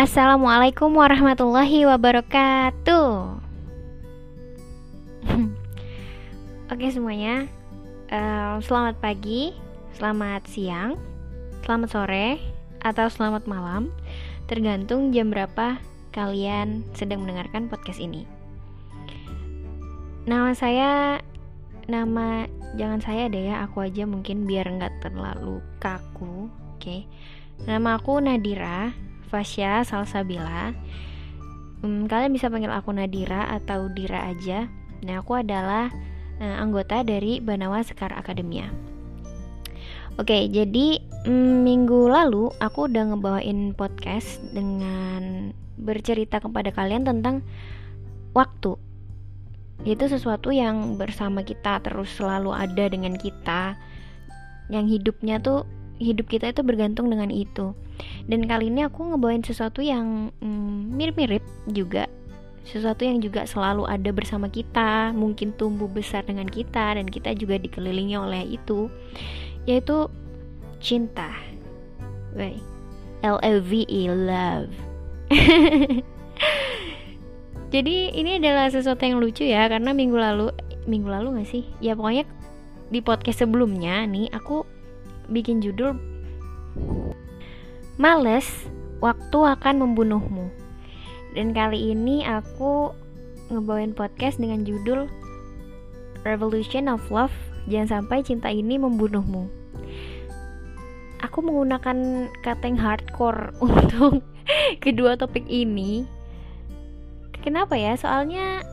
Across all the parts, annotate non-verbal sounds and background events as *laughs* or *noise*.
Assalamualaikum warahmatullahi wabarakatuh. *laughs* Oke semuanya, uh, selamat pagi, selamat siang, selamat sore, atau selamat malam, tergantung jam berapa kalian sedang mendengarkan podcast ini. Nama saya, nama jangan saya deh ya, aku aja mungkin biar nggak terlalu kaku, oke? Okay? Nama aku Nadira Fasya Salsabila. Hmm, kalian bisa panggil aku Nadira atau Dira aja. Nah, aku adalah uh, anggota dari Banawa Sekar Akademia. Oke, jadi mm, minggu lalu aku udah ngebawain podcast dengan bercerita kepada kalian tentang waktu. Itu sesuatu yang bersama kita terus selalu ada dengan kita. Yang hidupnya tuh hidup kita itu bergantung dengan itu dan kali ini aku ngebawain sesuatu yang mm, mirip-mirip mm, juga. Sesuatu yang juga selalu ada bersama kita mungkin tumbuh besar dengan kita dan kita juga dikelilingi oleh itu. Yaitu cinta. Wait. L O V E love. *laughs* Jadi ini adalah sesuatu yang lucu ya karena minggu lalu minggu lalu gak sih? Ya pokoknya di podcast sebelumnya nih aku bikin judul Males, waktu akan membunuhmu. Dan kali ini aku ngebawain podcast dengan judul Revolution of Love, jangan sampai cinta ini membunuhmu. Aku menggunakan kata yang hardcore *laughs* untuk kedua topik ini. Kenapa ya? Soalnya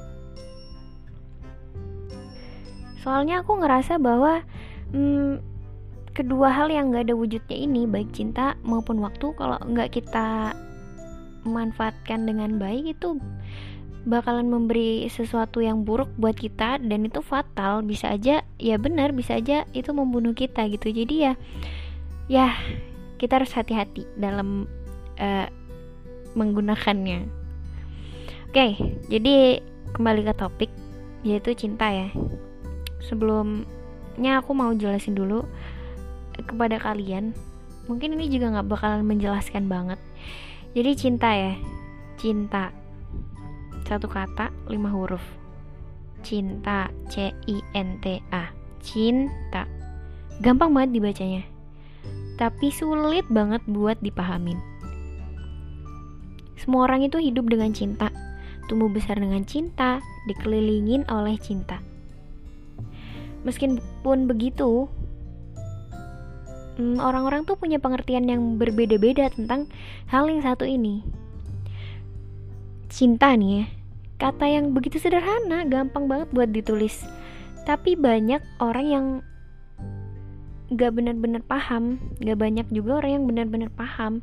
soalnya aku ngerasa bahwa hmm, kedua hal yang gak ada wujudnya ini baik cinta maupun waktu kalau nggak kita manfaatkan dengan baik itu bakalan memberi sesuatu yang buruk buat kita dan itu fatal. Bisa aja ya benar bisa aja itu membunuh kita gitu. Jadi ya ya kita harus hati-hati dalam uh, menggunakannya. Oke jadi kembali ke topik yaitu cinta ya. Sebelumnya aku mau jelasin dulu kepada kalian mungkin ini juga nggak bakalan menjelaskan banget. Jadi cinta ya cinta satu kata lima huruf. Cinta C I N T A cinta. Gampang banget dibacanya tapi sulit banget buat dipahamin. Semua orang itu hidup dengan cinta tumbuh besar dengan cinta dikelilingin oleh cinta. Meskipun begitu Hmm, orang-orang tuh punya pengertian yang berbeda-beda tentang hal yang satu ini. Cinta nih ya, kata yang begitu sederhana, gampang banget buat ditulis. Tapi banyak orang yang gak benar-benar paham, gak banyak juga orang yang benar-benar paham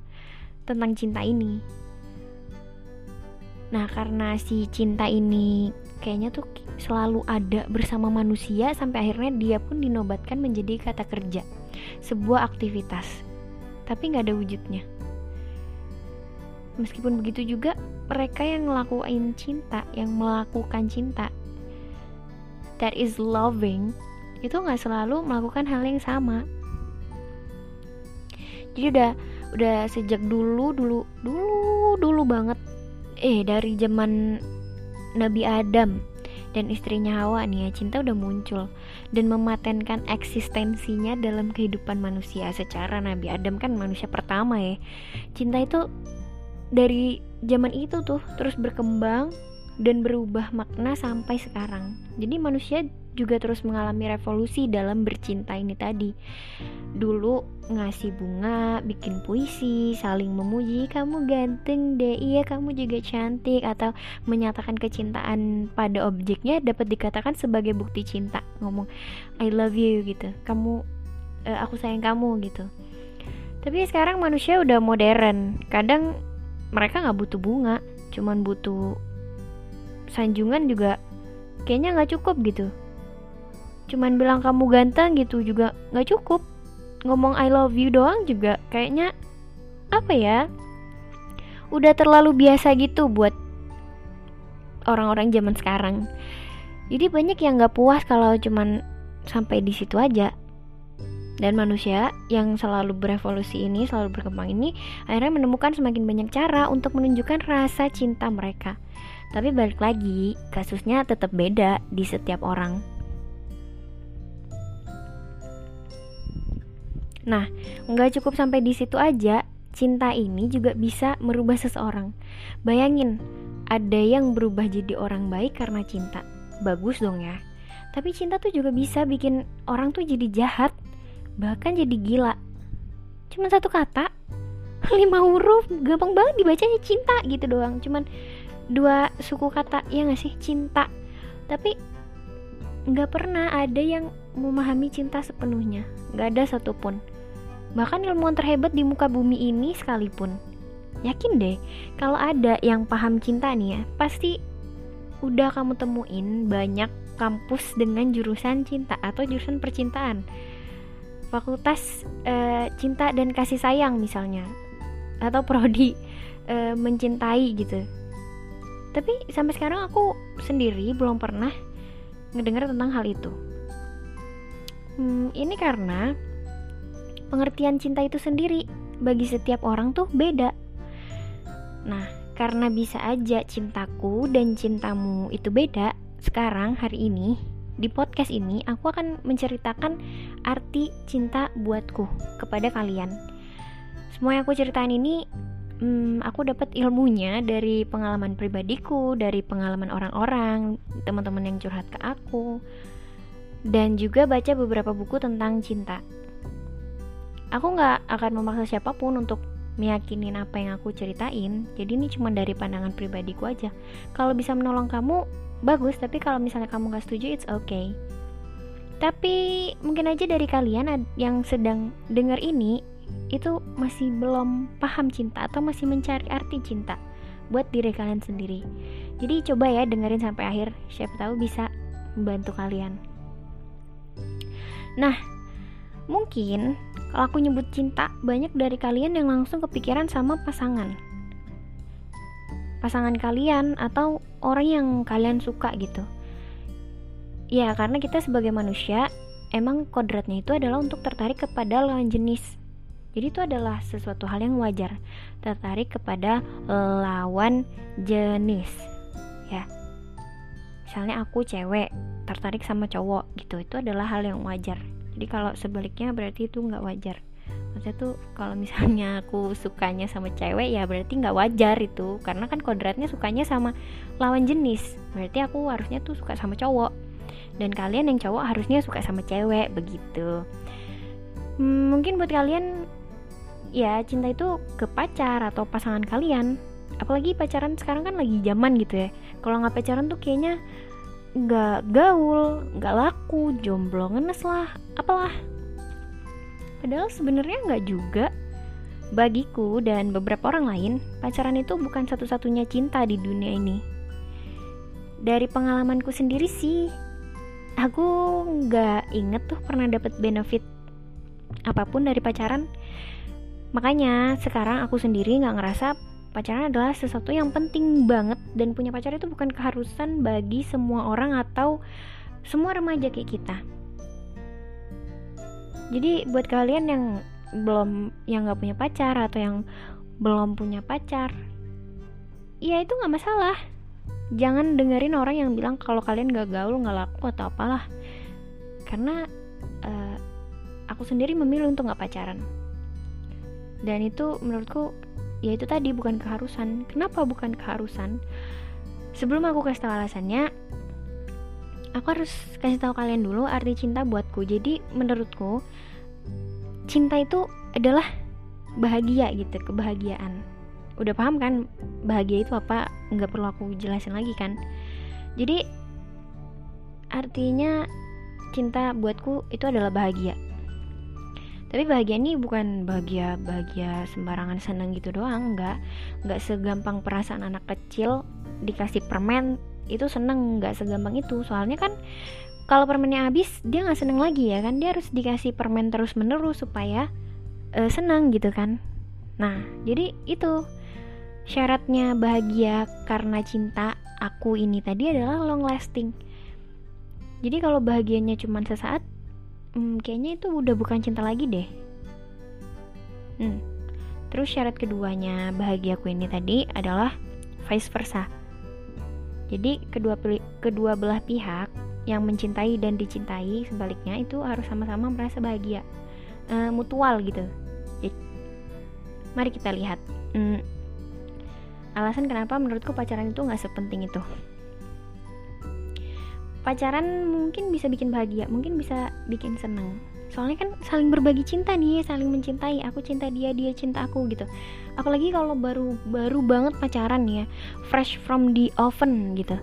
tentang cinta ini. Nah, karena si cinta ini kayaknya tuh selalu ada bersama manusia sampai akhirnya dia pun dinobatkan menjadi kata kerja sebuah aktivitas, tapi nggak ada wujudnya. Meskipun begitu juga, mereka yang ngelakuin cinta, yang melakukan cinta, that is loving, itu nggak selalu melakukan hal yang sama. Jadi udah udah sejak dulu dulu dulu dulu banget eh dari zaman Nabi Adam dan istrinya Hawa nih ya cinta udah muncul dan mematenkan eksistensinya dalam kehidupan manusia secara Nabi Adam kan manusia pertama ya. Cinta itu dari zaman itu tuh terus berkembang dan berubah makna sampai sekarang. Jadi manusia juga terus mengalami revolusi dalam bercinta ini tadi. Dulu ngasih bunga, bikin puisi, saling memuji, kamu ganteng deh, iya kamu juga cantik atau menyatakan kecintaan pada objeknya dapat dikatakan sebagai bukti cinta. Ngomong I love you gitu. Kamu uh, aku sayang kamu gitu. Tapi sekarang manusia udah modern. Kadang mereka nggak butuh bunga, cuman butuh sanjungan juga kayaknya nggak cukup gitu cuman bilang kamu ganteng gitu juga nggak cukup ngomong I love you doang juga kayaknya apa ya udah terlalu biasa gitu buat orang-orang zaman sekarang jadi banyak yang nggak puas kalau cuman sampai di situ aja dan manusia yang selalu berevolusi ini, selalu berkembang ini, akhirnya menemukan semakin banyak cara untuk menunjukkan rasa cinta mereka. Tapi balik lagi, kasusnya tetap beda di setiap orang. Nah, nggak cukup sampai di situ aja, cinta ini juga bisa merubah seseorang. Bayangin, ada yang berubah jadi orang baik karena cinta. Bagus dong ya. Tapi cinta tuh juga bisa bikin orang tuh jadi jahat bahkan jadi gila cuman satu kata *laughs* lima huruf gampang banget dibacanya cinta gitu doang cuman dua suku kata ya gak sih cinta tapi nggak pernah ada yang memahami cinta sepenuhnya nggak ada satupun bahkan ilmuwan terhebat di muka bumi ini sekalipun. Yakin deh kalau ada yang paham cinta nih ya pasti udah kamu temuin banyak kampus dengan jurusan cinta atau jurusan percintaan. Fakultas uh, cinta dan kasih sayang misalnya. Atau prodi uh, mencintai gitu. Tapi sampai sekarang aku sendiri belum pernah ngedengar tentang hal itu. Hmm, ini karena pengertian cinta itu sendiri bagi setiap orang tuh beda nah karena bisa aja cintaku dan cintamu itu beda sekarang hari ini di podcast ini aku akan menceritakan arti cinta buatku kepada kalian. Semua yang aku ceritain ini hmm, aku dapat ilmunya dari pengalaman pribadiku, dari pengalaman orang-orang, teman-teman yang curhat ke aku, dan juga baca beberapa buku tentang cinta. Aku nggak akan memaksa siapa pun untuk meyakinin apa yang aku ceritain. Jadi ini cuma dari pandangan pribadiku aja. Kalau bisa menolong kamu, bagus. Tapi kalau misalnya kamu gak setuju it's okay. Tapi mungkin aja dari kalian yang sedang dengar ini itu masih belum paham cinta atau masih mencari arti cinta buat diri kalian sendiri. Jadi coba ya dengerin sampai akhir. Siapa tahu bisa membantu kalian. Nah mungkin kalau aku nyebut cinta banyak dari kalian yang langsung kepikiran sama pasangan. Pasangan kalian atau orang yang kalian suka gitu. Ya karena kita sebagai manusia emang kodratnya itu adalah untuk tertarik kepada lawan jenis. Jadi itu adalah sesuatu hal yang wajar tertarik kepada lawan jenis. Ya. Misalnya aku cewek tertarik sama cowok gitu itu adalah hal yang wajar jadi kalau sebaliknya berarti itu nggak wajar. Maksudnya tuh kalau misalnya aku sukanya sama cewek ya berarti nggak wajar itu. Karena kan kodratnya sukanya sama lawan jenis. Berarti aku harusnya tuh suka sama cowok. Dan kalian yang cowok harusnya suka sama cewek begitu. Hmm, mungkin buat kalian ya cinta itu ke pacar atau pasangan kalian. Apalagi pacaran sekarang kan lagi zaman gitu ya. Kalau nggak pacaran tuh kayaknya nggak gaul nggak laku jomblo ngenes lah apalah Padahal sebenarnya nggak juga. Bagiku dan beberapa orang lain, pacaran itu bukan satu-satunya cinta di dunia ini. Dari pengalamanku sendiri sih, aku nggak inget tuh pernah dapet benefit apa pun dari pacaran. Makanya sekarang aku sendiri nggak ngerasa pacaran adalah sesuatu yang penting banget dan punya pacar itu bukan keharusan bagi semua orang atau semua remaja kayak kita. Jadi buat kalian yang belum yang nggak punya pacar atau yang belum punya pacar ya itu nggak masalah. Jangan dengerin orang yang bilang kalau kalian gak gaul nggak laku atau apalah. Karena uh, aku sendiri memilih untuk nggak pacaran. Dan itu menurutku ya itu tadi bukan keharusan. Kenapa bukan keharusan? Sebelum aku kasih tahu alasannya aku harus kasih tahu kalian dulu arti cinta buatku. Jadi menurutku cinta itu adalah bahagia gitu kebahagiaan. Udah paham kan bahagia itu apa? Nggak perlu aku jelasin lagi kan? Jadi artinya cinta buatku itu adalah bahagia tapi bahagia ini bukan bahagia bahagia sembarangan senang gitu doang nggak. Nggak segampang perasaan anak kecil dikasih permen itu seneng nggak segampang itu. Soalnya kan kalau permennya habis dia nggak seneng lagi ya kan? Dia harus dikasih permen terus menerus supaya uh, senang gitu kan. Nah jadi itu syaratnya bahagia karena cinta. Aku ini tadi adalah long lasting. Jadi kalau bahagianya cuma sesaat hmm, kayaknya itu udah bukan cinta lagi deh. Hmm. terus syarat keduanya bahagiaku ini tadi adalah vice versa. Jadi kedua kedua belah pihak yang mencintai dan dicintai sebaliknya itu harus sama-sama merasa bahagia. Uh, mutual gitu. Jadi, mari kita lihat. Hmm, alasan kenapa menurutku pacaran itu nggak sepenting itu pacaran mungkin bisa bikin bahagia mungkin bisa bikin seneng. Soalnya kan saling berbagi cinta nih saling mencintai. Aku cinta dia dia cinta aku gitu. Apalagi kalau baru baru banget pacaran ya fresh from the oven gitu.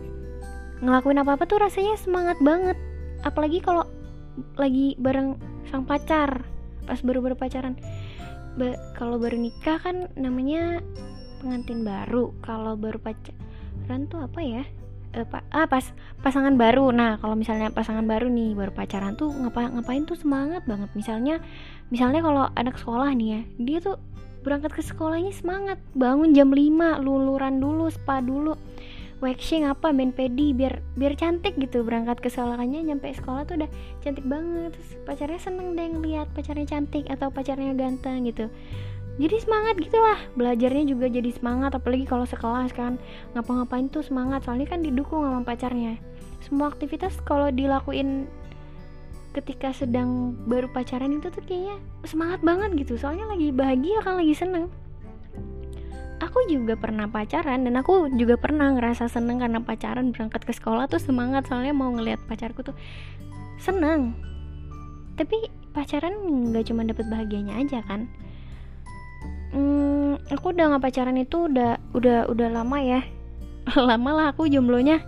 Ngelakuin apa apa tuh rasanya semangat banget. Apalagi kalau lagi bareng sang pacar pas baru baru pacaran. Ba kalau baru nikah kan namanya pengantin baru. Kalau baru pacaran tuh apa ya uh, pa ah pas pasangan baru. Nah kalau misalnya pasangan baru nih baru pacaran tuh ngapa ngapain tuh semangat banget. Misalnya misalnya kalau anak sekolah nih ya dia tuh berangkat ke sekolahnya semangat. Bangun jam 5 luluran dulu spa dulu waxing apa main pedi biar biar cantik gitu. Berangkat ke sekolahnya nyampe sekolah tuh udah cantik banget. Terus pacarnya seneng deh ngeliat pacarnya cantik atau pacarnya ganteng gitu jadi semangat gitu lah belajarnya juga jadi semangat apalagi kalau sekelas kan. Ngapa-ngapain tuh semangat soalnya kan didukung sama pacarnya. Semua aktivitas kalau dilakuin ketika sedang baru pacaran itu tuh kayaknya semangat banget gitu. Soalnya lagi bahagia kan lagi seneng. Aku juga pernah pacaran dan aku juga pernah ngerasa seneng karena pacaran berangkat ke sekolah tuh semangat. Soalnya mau ngeliat pacarku tuh seneng. Tapi pacaran nggak cuma dapet bahagianya aja kan hmm, aku udah nggak pacaran itu udah udah udah lama ya. *laughs* Lama lah aku jomblonya.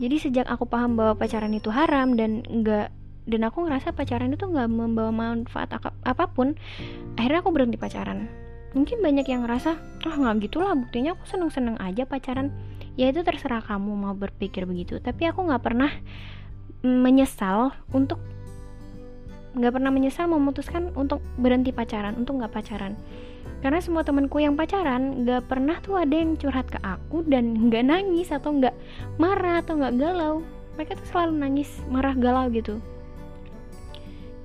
Jadi sejak aku paham bahwa pacaran itu haram dan enggak dan aku ngerasa pacaran itu nggak membawa manfaat apa pun akhirnya aku berhenti pacaran. Mungkin banyak yang ngerasa ah oh, nggak gitulah buktinya aku seneng seneng aja pacaran. Ya itu terserah kamu mau berpikir begitu tapi aku nggak pernah menyesal untuk nggak pernah menyesal memutuskan untuk berhenti pacaran untuk nggak pacaran. Karena semua temanku yang pacaran nggak pernah tuh ada yang curhat ke aku dan nggak nangis atau nggak marah atau nggak galau. Mereka tuh selalu nangis marah galau gitu.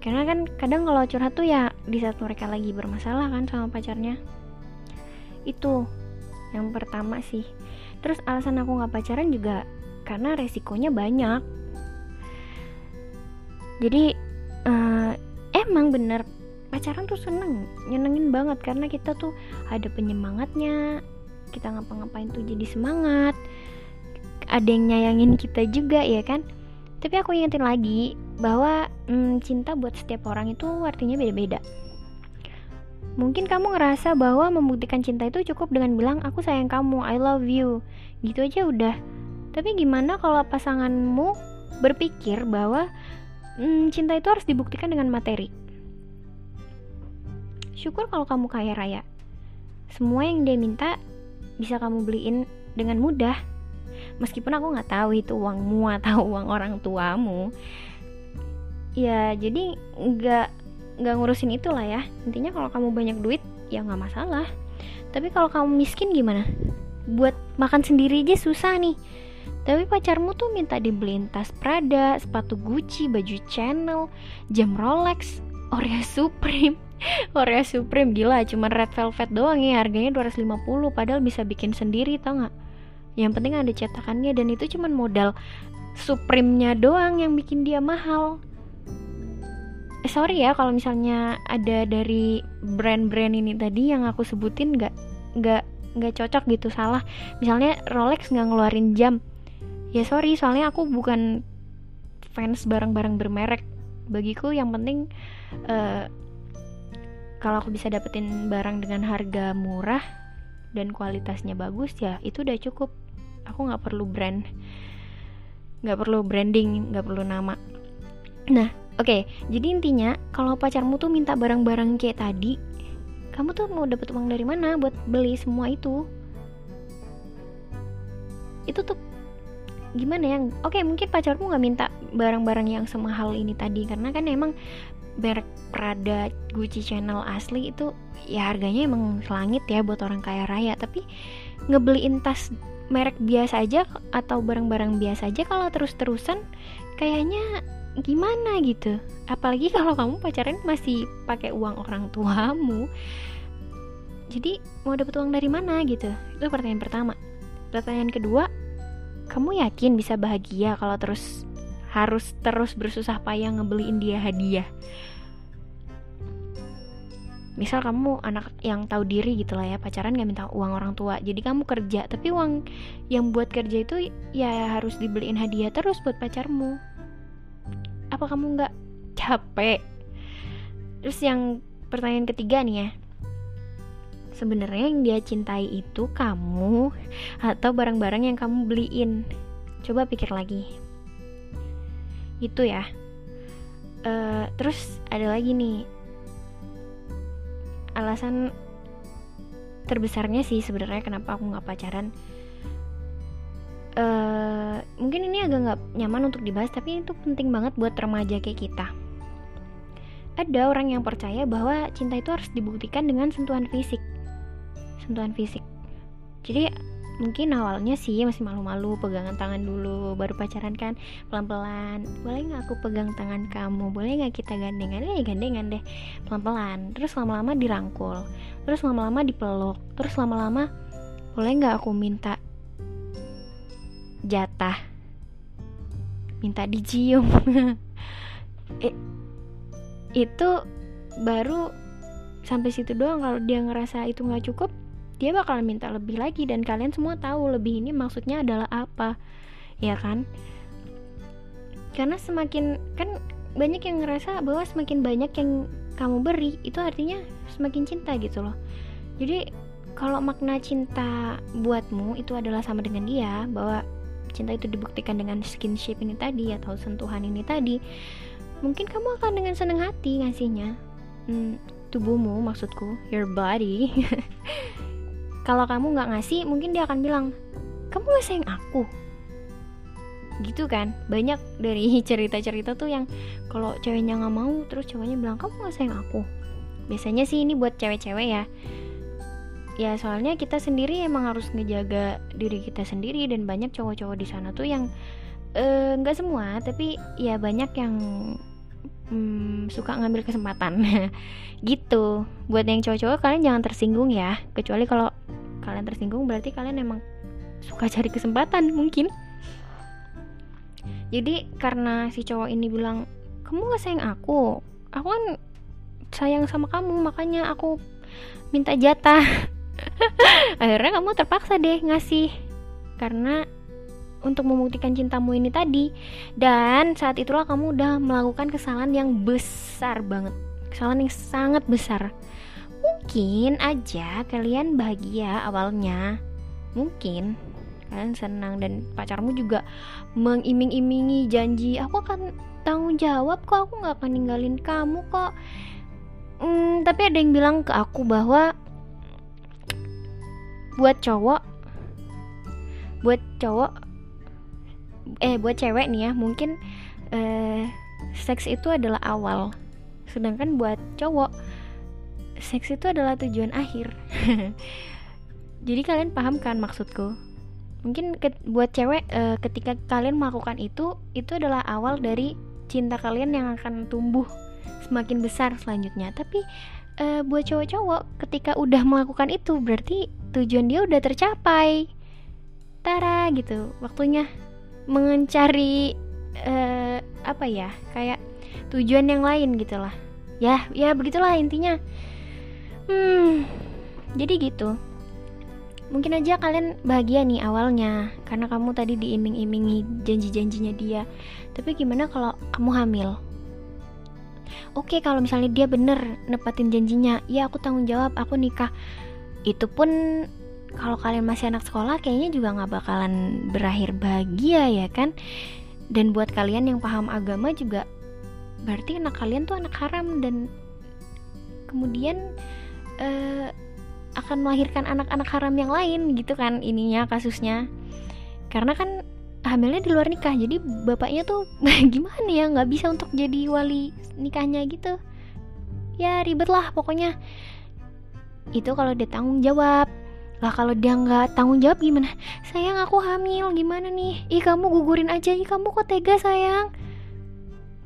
Karena kan kadang kalau curhat tuh ya di saat mereka lagi bermasalah kan sama pacarnya. Itu yang pertama sih. Terus alasan aku nggak pacaran juga karena resikonya banyak. Jadi uh, emang bener. Pacaran tuh seneng nyenengin banget karena kita tuh ada penyemangatnya kita ngapa-ngapain tuh jadi semangat ada yang nyayangin kita juga ya kan? Tapi aku ingetin lagi bahwa hmm, cinta buat setiap orang itu artinya beda-beda. Mungkin kamu ngerasa bahwa membuktikan cinta itu cukup dengan bilang aku sayang kamu I love you. Gitu aja udah. Tapi gimana kalau pasanganmu berpikir bahwa hmm, cinta itu harus dibuktikan dengan materi. Syukur kalau kamu kaya raya. Semua yang dia minta bisa kamu beliin dengan mudah. Meskipun aku nggak tahu itu uangmu atau uang orang tuamu. Ya jadi nggak nggak ngurusin itulah ya. Intinya kalau kamu banyak duit ya nggak masalah. Tapi kalau kamu miskin gimana? Buat makan sendiri aja susah nih tapi pacarmu tuh minta dibeliin tas Prada, sepatu Gucci, baju Chanel, jam Rolex, Oreo Supreme. *laughs* Oreo Supreme gila, cuma red velvet doang ya, harganya 250 padahal bisa bikin sendiri tau gak? Yang penting ada cetakannya dan itu cuma modal Supreme-nya doang yang bikin dia mahal. Eh, sorry ya kalau misalnya ada dari brand-brand ini tadi yang aku sebutin nggak nggak nggak cocok gitu salah. Misalnya Rolex nggak ngeluarin jam, ya sorry soalnya aku bukan fans barang-barang bermerek. Bagiku yang penting uh, kalau aku bisa dapetin barang dengan harga murah dan kualitasnya bagus ya itu udah cukup. Aku nggak perlu brand nggak perlu branding nggak perlu nama. Nah oke okay, jadi intinya kalau pacarmu tuh minta barang-barang kayak tadi kamu tuh mau dapet uang dari mana buat beli semua itu? Itu tuh gimana ya? Oke mungkin pacarmu nggak minta barang-barang yang semahal ini tadi karena kan emang merek Prada Gucci Chanel asli itu ya harganya emang selangit ya buat orang kaya raya. Tapi ngebeliin tas merek biasa aja atau barang-barang biasa aja kalau terus-terusan kayaknya gimana gitu? Apalagi *laughs* kalau kamu pacaran masih pakai uang orang tuamu. Jadi mau dapet uang dari mana gitu? Itu pertanyaan pertama. Pertanyaan kedua kamu yakin bisa bahagia kalau terus harus terus bersusah payah ngebeliin dia hadiah? Misal kamu anak yang tahu diri gitu lah ya pacaran gak minta uang orang tua. Jadi kamu kerja tapi uang yang buat kerja itu ya harus dibeliin hadiah terus buat pacarmu. Apa kamu nggak capek? Terus yang pertanyaan ketiga nih ya sebenarnya yang dia cintai itu kamu atau barang-barang yang kamu beliin? Coba pikir lagi. Itu ya. Uh, terus ada lagi nih. Alasan terbesarnya sih sebenarnya kenapa aku nggak pacaran. Uh, mungkin ini agak nggak nyaman untuk dibahas tapi itu penting banget buat remaja kayak kita. Ada orang yang percaya bahwa cinta itu harus dibuktikan dengan sentuhan fisik sentuhan fisik. Jadi mungkin awalnya sih masih malu-malu pegangan tangan dulu baru pacaran kan pelan-pelan. Boleh nggak aku pegang tangan kamu? Boleh nggak kita gandengan? Eh gandengan deh. Pelan-pelan. Terus lama-lama dirangkul. Terus lama-lama dipeluk. Terus lama-lama boleh nggak aku minta jatah? Minta dicium. *laughs* Eh, itu baru sampai situ doang kalau dia ngerasa itu nggak cukup dia bakalan minta lebih lagi dan kalian semua tahu lebih ini maksudnya adalah apa ya kan? Karena semakin kan banyak yang ngerasa bahwa semakin banyak yang kamu beri itu artinya semakin cinta gitu loh. Jadi kalau makna cinta buatmu itu adalah sama dengan dia bahwa cinta itu dibuktikan dengan skinship ini tadi atau sentuhan ini tadi mungkin kamu akan dengan senang hati ngasihnya. Hmm, tubuhmu maksudku your body *laughs* kalau kamu nggak ngasih mungkin dia akan bilang kamu gak sayang aku. Gitu kan? Banyak dari *laughs* cerita-cerita tuh yang kalau ceweknya nggak mau terus cowoknya bilang kamu gak sayang aku. Biasanya sih ini buat cewek-cewek ya. Ya soalnya kita sendiri emang harus ngejaga diri kita sendiri dan banyak cowok-cowok di sana tuh yang eh, nggak uh, semua tapi ya banyak yang hmm, suka ngambil kesempatan. *laughs* Gitu. Buat yang cowok-cowok kalian jangan tersinggung ya. Kecuali kalau kalian tersinggung berarti kalian emang suka cari kesempatan mungkin. Jadi karena si cowok ini bilang kamu gak sayang aku? Aku kan sayang sama kamu makanya aku minta jatah. *laughs* Akhirnya kamu terpaksa deh ngasih. Karena untuk membuktikan cintamu ini tadi. Dan saat itulah kamu udah melakukan kesalahan yang besar banget. Kesalahan yang sangat besar. Mungkin aja kalian bahagia awalnya. Mungkin kalian senang dan pacarmu juga mengiming-imingi janji aku akan tanggung jawab kok aku nggak akan ninggalin kamu kok. Hmm, tapi ada yang bilang ke aku bahwa buat cowok buat cowok eh buat cewek nih ya mungkin eh, seks itu adalah awal. Sedangkan buat cowok seks itu adalah tujuan akhir. *laughs* Jadi kalian paham kan maksudku? Mungkin ke, buat cewek e, ketika kalian melakukan itu itu adalah awal dari cinta kalian yang akan tumbuh semakin besar selanjutnya. Tapi e, buat cowok-cowok ketika udah melakukan itu berarti tujuan dia udah tercapai. Tara gitu waktunya mencari e, apa ya kayak tujuan yang lain gitulah ya ya begitulah intinya Hmm, jadi gitu. Mungkin aja kalian bahagia nih awalnya karena kamu tadi diiming-imingi janji-janjinya dia. Tapi gimana kalau kamu hamil? Oke, kalau misalnya dia bener nepatin janjinya, ya aku tanggung jawab, aku nikah. Itu pun kalau kalian masih anak sekolah kayaknya juga nggak bakalan berakhir bahagia ya kan? Dan buat kalian yang paham agama juga berarti anak kalian tuh anak haram dan kemudian uh, akan melahirkan anak-anak haram yang lain gitu kan ininya kasusnya. Karena kan hamilnya di luar nikah jadi bapaknya tuh *laughs* gimana ya nggak bisa untuk jadi wali nikahnya gitu. Ya ribet lah pokoknya. Itu kalau dia tanggung jawab lah kalau dia nggak tanggung jawab gimana? Sayang aku hamil. Gimana nih? Ih kamu gugurin aja. Ih kamu kok tega sayang?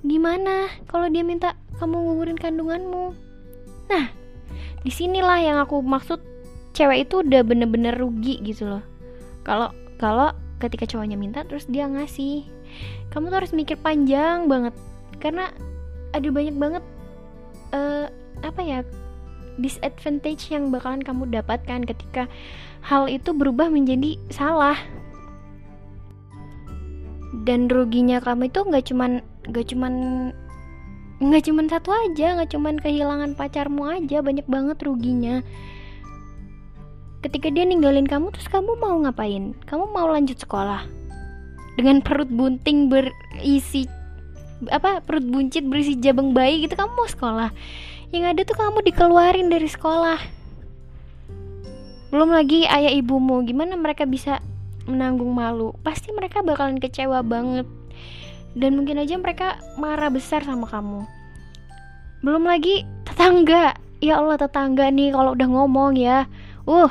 Gimana kalau dia minta kamu ngugurin kandunganmu? Nah di sinilah yang aku maksud. Cewek itu udah bener-bener rugi gitu loh. Kalau kalau ketika cowoknya minta terus dia ngasih. Kamu tuh harus mikir panjang banget. Karena ada banyak banget uh, apa ya disadvantage yang bakalan kamu dapatkan ketika hal itu berubah menjadi salah. Dan ruginya kamu itu nggak cuman nggak cuman nggak cuman satu aja nggak cuman kehilangan pacarmu aja banyak banget ruginya. Ketika dia ninggalin kamu terus kamu mau ngapain? Kamu mau lanjut sekolah? Dengan perut bunting berisi apa perut buncit berisi jabang bayi gitu kamu mau sekolah yang ada tuh kamu dikeluarin dari sekolah. Belum lagi ayah ibumu gimana mereka bisa menanggung malu? Pasti mereka bakalan kecewa banget. Dan mungkin aja mereka marah besar sama kamu. Belum lagi tetangga. Ya Allah tetangga nih kalau udah ngomong ya. Uh.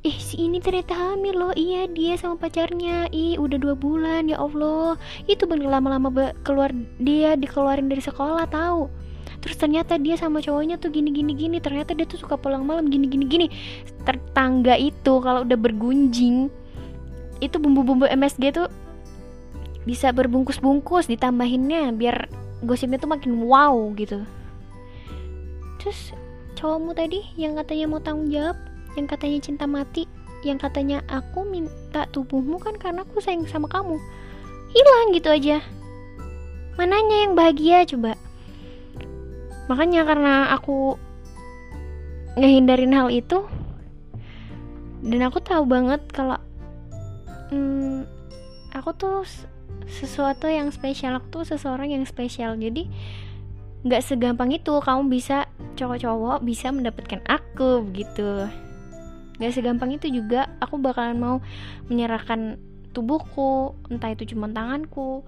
Ih si ini ternyata hamil loh. Iya dia sama pacarnya. Ih udah dua bulan ya Allah. Itu bener lama-lama keluar dia dikeluarin dari sekolah tahu terus ternyata dia sama cowoknya tuh gini gini gini. Ternyata dia tuh suka pulang malam gini gini gini. Tetangga itu kalau udah bergunjing itu bumbu-bumbu MSG tuh bisa berbungkus-bungkus ditambahinnya biar gosipnya tuh makin wow gitu. Terus cowokmu tadi yang katanya mau tanggung jawab yang katanya cinta mati yang katanya aku minta tubuhmu kan karena aku sayang sama kamu. Hilang gitu aja. Mananya yang bahagia coba makanya karena aku ngehindarin hal itu dan aku tahu banget kalau hmm, aku tuh sesuatu yang spesial aku tuh seseorang yang spesial. Jadi nggak segampang itu kamu bisa cowok-cowok bisa mendapatkan aku begitu. Nggak segampang itu juga aku bakalan mau menyerahkan tubuhku entah itu cuma tanganku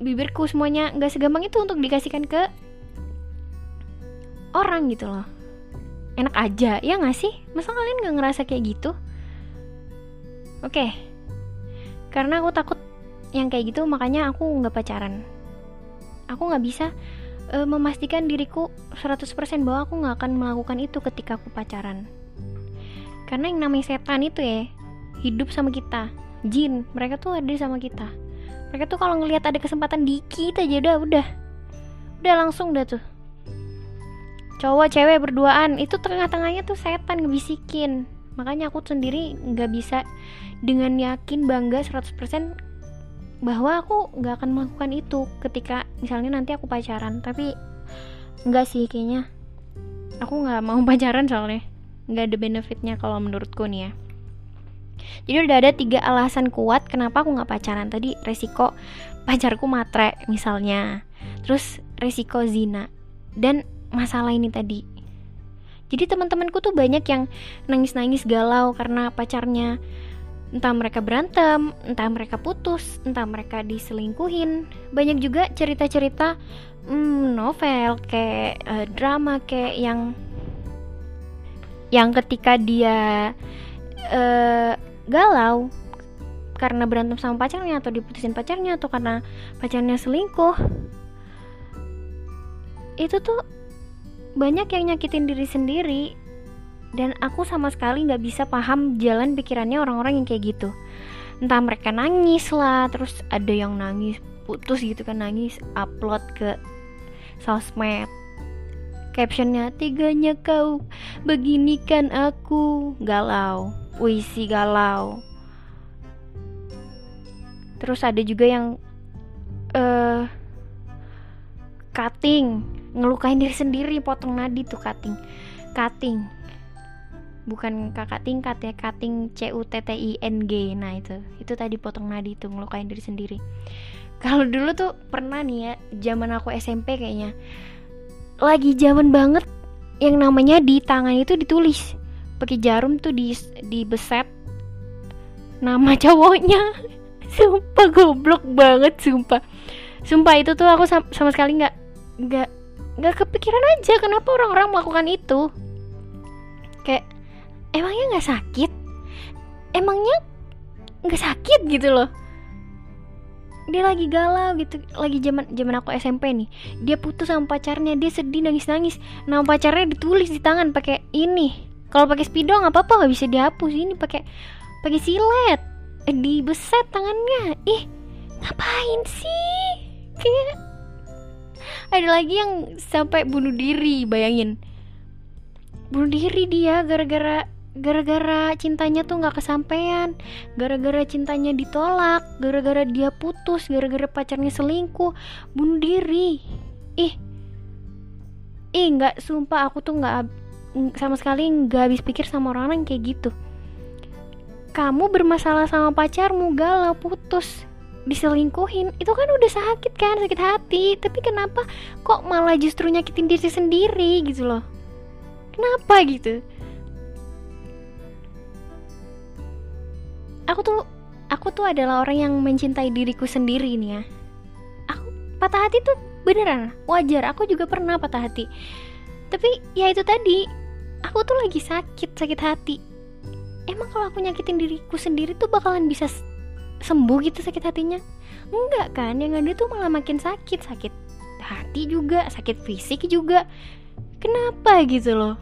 bibirku semuanya. Nggak segampang itu untuk dikasihkan ke orang gitu loh. Enak aja ya nggak sih? Masa kalian nggak ngerasa kayak gitu? Oke. Okay. karena aku takut yang kayak gitu makanya aku nggak pacaran. Aku nggak bisa uh, memastikan diriku 100% bahwa aku nggak akan melakukan itu ketika aku pacaran. Karena yang namanya setan itu ya hidup sama kita. Jin mereka tuh ada sama kita. Mereka tuh kalau ngelihat ada kesempatan dikit aja udah udah. Udah langsung udah tuh cowok cewek berduaan. Itu tengah-tengahnya tuh setan ngebisikin. Makanya aku sendiri nggak bisa dengan yakin bangga 100% bahwa aku nggak akan melakukan itu ketika misalnya nanti aku pacaran. Tapi nggak sih kayaknya. Aku nggak mau *laughs* pacaran soalnya. Nggak ada benefitnya kalau menurutku nih ya. Jadi udah ada tiga alasan kuat kenapa aku nggak pacaran. Tadi resiko pacarku matre misalnya. Terus resiko zina. Dan masalah ini tadi. Jadi teman-temanku tuh banyak yang nangis-nangis galau karena pacarnya. Entah mereka berantem, entah mereka putus, entah mereka diselingkuhin. Banyak juga cerita-cerita hmm, novel kayak uh, drama kayak yang yang ketika dia uh, galau karena berantem sama pacarnya atau diputusin pacarnya atau karena pacarnya selingkuh. Itu tuh banyak yang nyakitin diri sendiri. Dan aku sama sekali nggak bisa paham jalan pikirannya orang-orang yang kayak gitu. Entah mereka nangis lah terus ada yang nangis putus gitu kan nangis upload ke sosmed. Captionnya tiganya kau beginikan aku. Galau puisi galau. Terus ada juga yang uh, cutting ngelukain diri sendiri potong nadi tuh cutting. Cutting. Bukan kakak tingkat ya cutting C U T T I N G. Nah itu. Itu tadi potong nadi tuh ngelukain diri sendiri. Kalau dulu tuh pernah nih ya zaman aku SMP kayaknya lagi zaman banget yang namanya di tangan itu ditulis. Pakai jarum tuh di di beset nama cowoknya. *laughs* Sumpah goblok banget sumpah. Sumpah itu tuh aku sama, sama sekali nggak nggak nggak kepikiran aja kenapa orang-orang melakukan itu. Kayak emangnya nggak sakit? Emangnya nggak sakit? gitu loh. Dia lagi galau gitu lagi zaman zaman aku SMP nih. Dia putus sama pacarnya dia sedih nangis nangis nama pacarnya ditulis di tangan pakai ini. Kalau pakai spidol nggak apa-apa nggak bisa dihapus. Ini pakai pakai silet. Eh, di beset tangannya. Ih ngapain sih? Kayak ada lagi yang sampai bunuh diri bayangin. Bunuh diri dia gara-gara gara-gara cintanya tuh nggak kesampaian. Gara-gara cintanya ditolak gara-gara dia putus gara-gara pacarnya selingkuh. Bunuh diri. Ih. Ih nggak sumpah aku tuh nggak sama sekali nggak habis pikir sama orang-orang kayak gitu. Kamu bermasalah sama pacarmu galau putus diselingkuhin itu kan udah sakit kan sakit hati. Tapi kenapa kok malah justru nyakitin diri sendiri gitu loh? Kenapa gitu? Aku tuh aku tuh adalah orang yang mencintai diriku sendiri nih ya. Aku patah hati tuh beneran wajar. Aku juga pernah patah hati. Tapi ya itu tadi aku tuh lagi sakit sakit hati. Emang kalau aku nyakitin diriku sendiri tuh bakalan bisa sembuh gitu sakit hatinya. Enggak kan yang ada tuh malah makin sakit. Sakit hati juga sakit fisik juga. Kenapa gitu loh?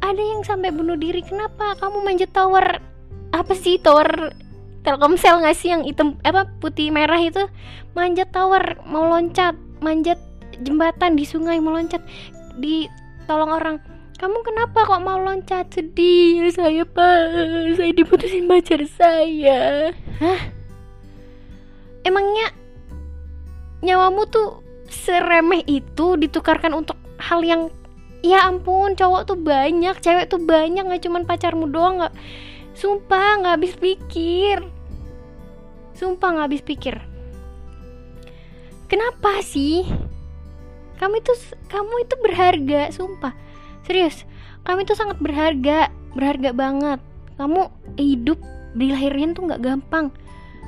Ada yang sampai bunuh diri kenapa? Kamu manjat tower apa sih tower Telkomsel nggak sih yang hitam apa putih merah itu? Manjat tower mau loncat manjat jembatan di sungai mau loncat di tolong orang kamu kenapa kok mau loncat? Sedih saya pak saya diputusin pacar saya. Hah? Emangnya nyawamu tuh seremeh itu ditukarkan untuk hal yang ya ampun cowok tuh banyak cewek tuh banyak nggak cuman pacarmu doang nggak sumpah nggak habis pikir. Sumpah nggak habis pikir. Kenapa sih? Kamu itu kamu itu berharga sumpah serius kamu itu sangat berharga berharga banget. Kamu hidup dilahirin tuh nggak gampang.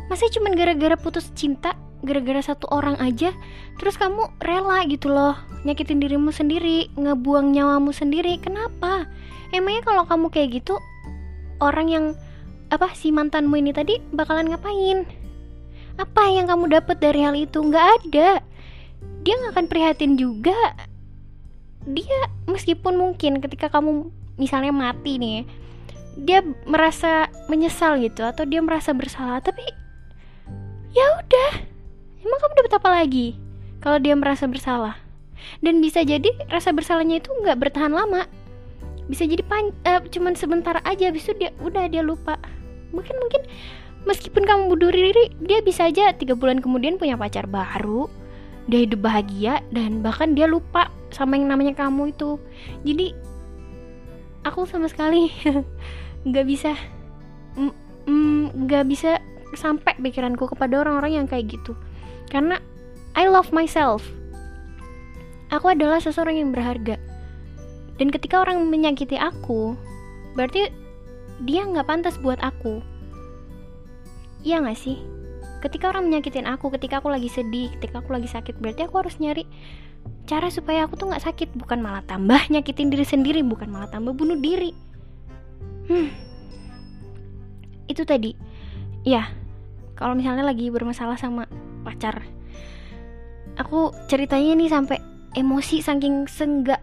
Masa cuman gara-gara putus cinta gara-gara satu orang aja terus kamu rela gitu loh nyakitin dirimu sendiri ngebuang nyawamu sendiri. Kenapa? Emangnya kalau kamu kayak gitu orang yang apa si mantanmu ini tadi bakalan ngapain? Apa yang kamu dapat dari hal itu? Nggak ada. Dia nggak akan prihatin juga dia meskipun mungkin ketika kamu misalnya mati nih dia merasa menyesal gitu atau dia merasa bersalah tapi ya udah. Emang kamu dapat apa lagi kalau dia merasa bersalah? Dan bisa jadi rasa bersalahnya itu nggak bertahan lama. Bisa jadi pan uh, cuman sebentar aja habis itu dia udah dia lupa. Mungkin mungkin meskipun kamu bunuh diri dia bisa aja tiga bulan kemudian punya pacar baru dia hidup bahagia dan bahkan dia lupa sama yang namanya kamu itu. Jadi aku sama sekali *laughs* nggak bisa nggak bisa sampai pikiranku kepada orang-orang yang kayak gitu. Karena I love myself. Aku adalah seseorang yang berharga. Dan ketika orang menyakiti aku berarti dia nggak pantas buat aku. Iya nggak sih ketika orang menyakitin aku ketika aku lagi sedih ketika aku lagi sakit berarti aku harus nyari cara supaya aku tuh nggak sakit. Bukan malah tambah nyakitin diri sendiri bukan malah tambah bunuh diri. Hmm. Itu tadi. Ya kalau misalnya lagi bermasalah sama pacar aku ceritanya nih sampai emosi saking senggak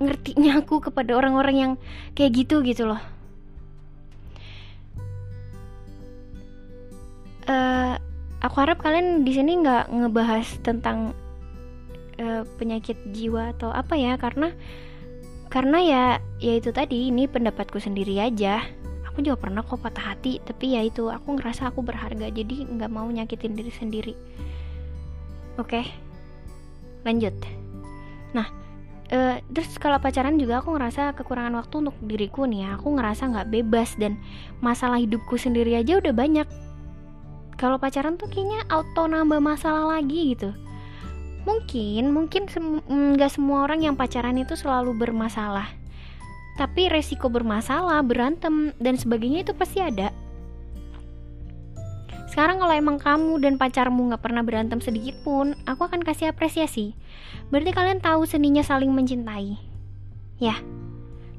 ngertinya aku kepada orang-orang yang kayak gitu gitu loh uh, aku harap kalian di sini nggak ngebahas tentang uh, penyakit jiwa atau apa ya karena karena ya ya itu tadi ini pendapatku sendiri aja. Aku juga pernah kok patah hati tapi ya itu aku ngerasa aku berharga jadi nggak mau nyakitin diri sendiri. Oke lanjut. Nah uh, terus kalau pacaran juga aku ngerasa kekurangan waktu untuk diriku nih ya. Aku ngerasa nggak bebas dan masalah hidupku sendiri aja udah banyak kalau pacaran tuh kayaknya auto nambah masalah lagi gitu. Mungkin mungkin nggak sem semua orang yang pacaran itu selalu bermasalah. Tapi resiko bermasalah berantem dan sebagainya itu pasti ada. Sekarang kalau emang kamu dan pacarmu nggak pernah berantem sedikit pun aku akan kasih apresiasi. Berarti kalian tahu seninya saling mencintai. Ya.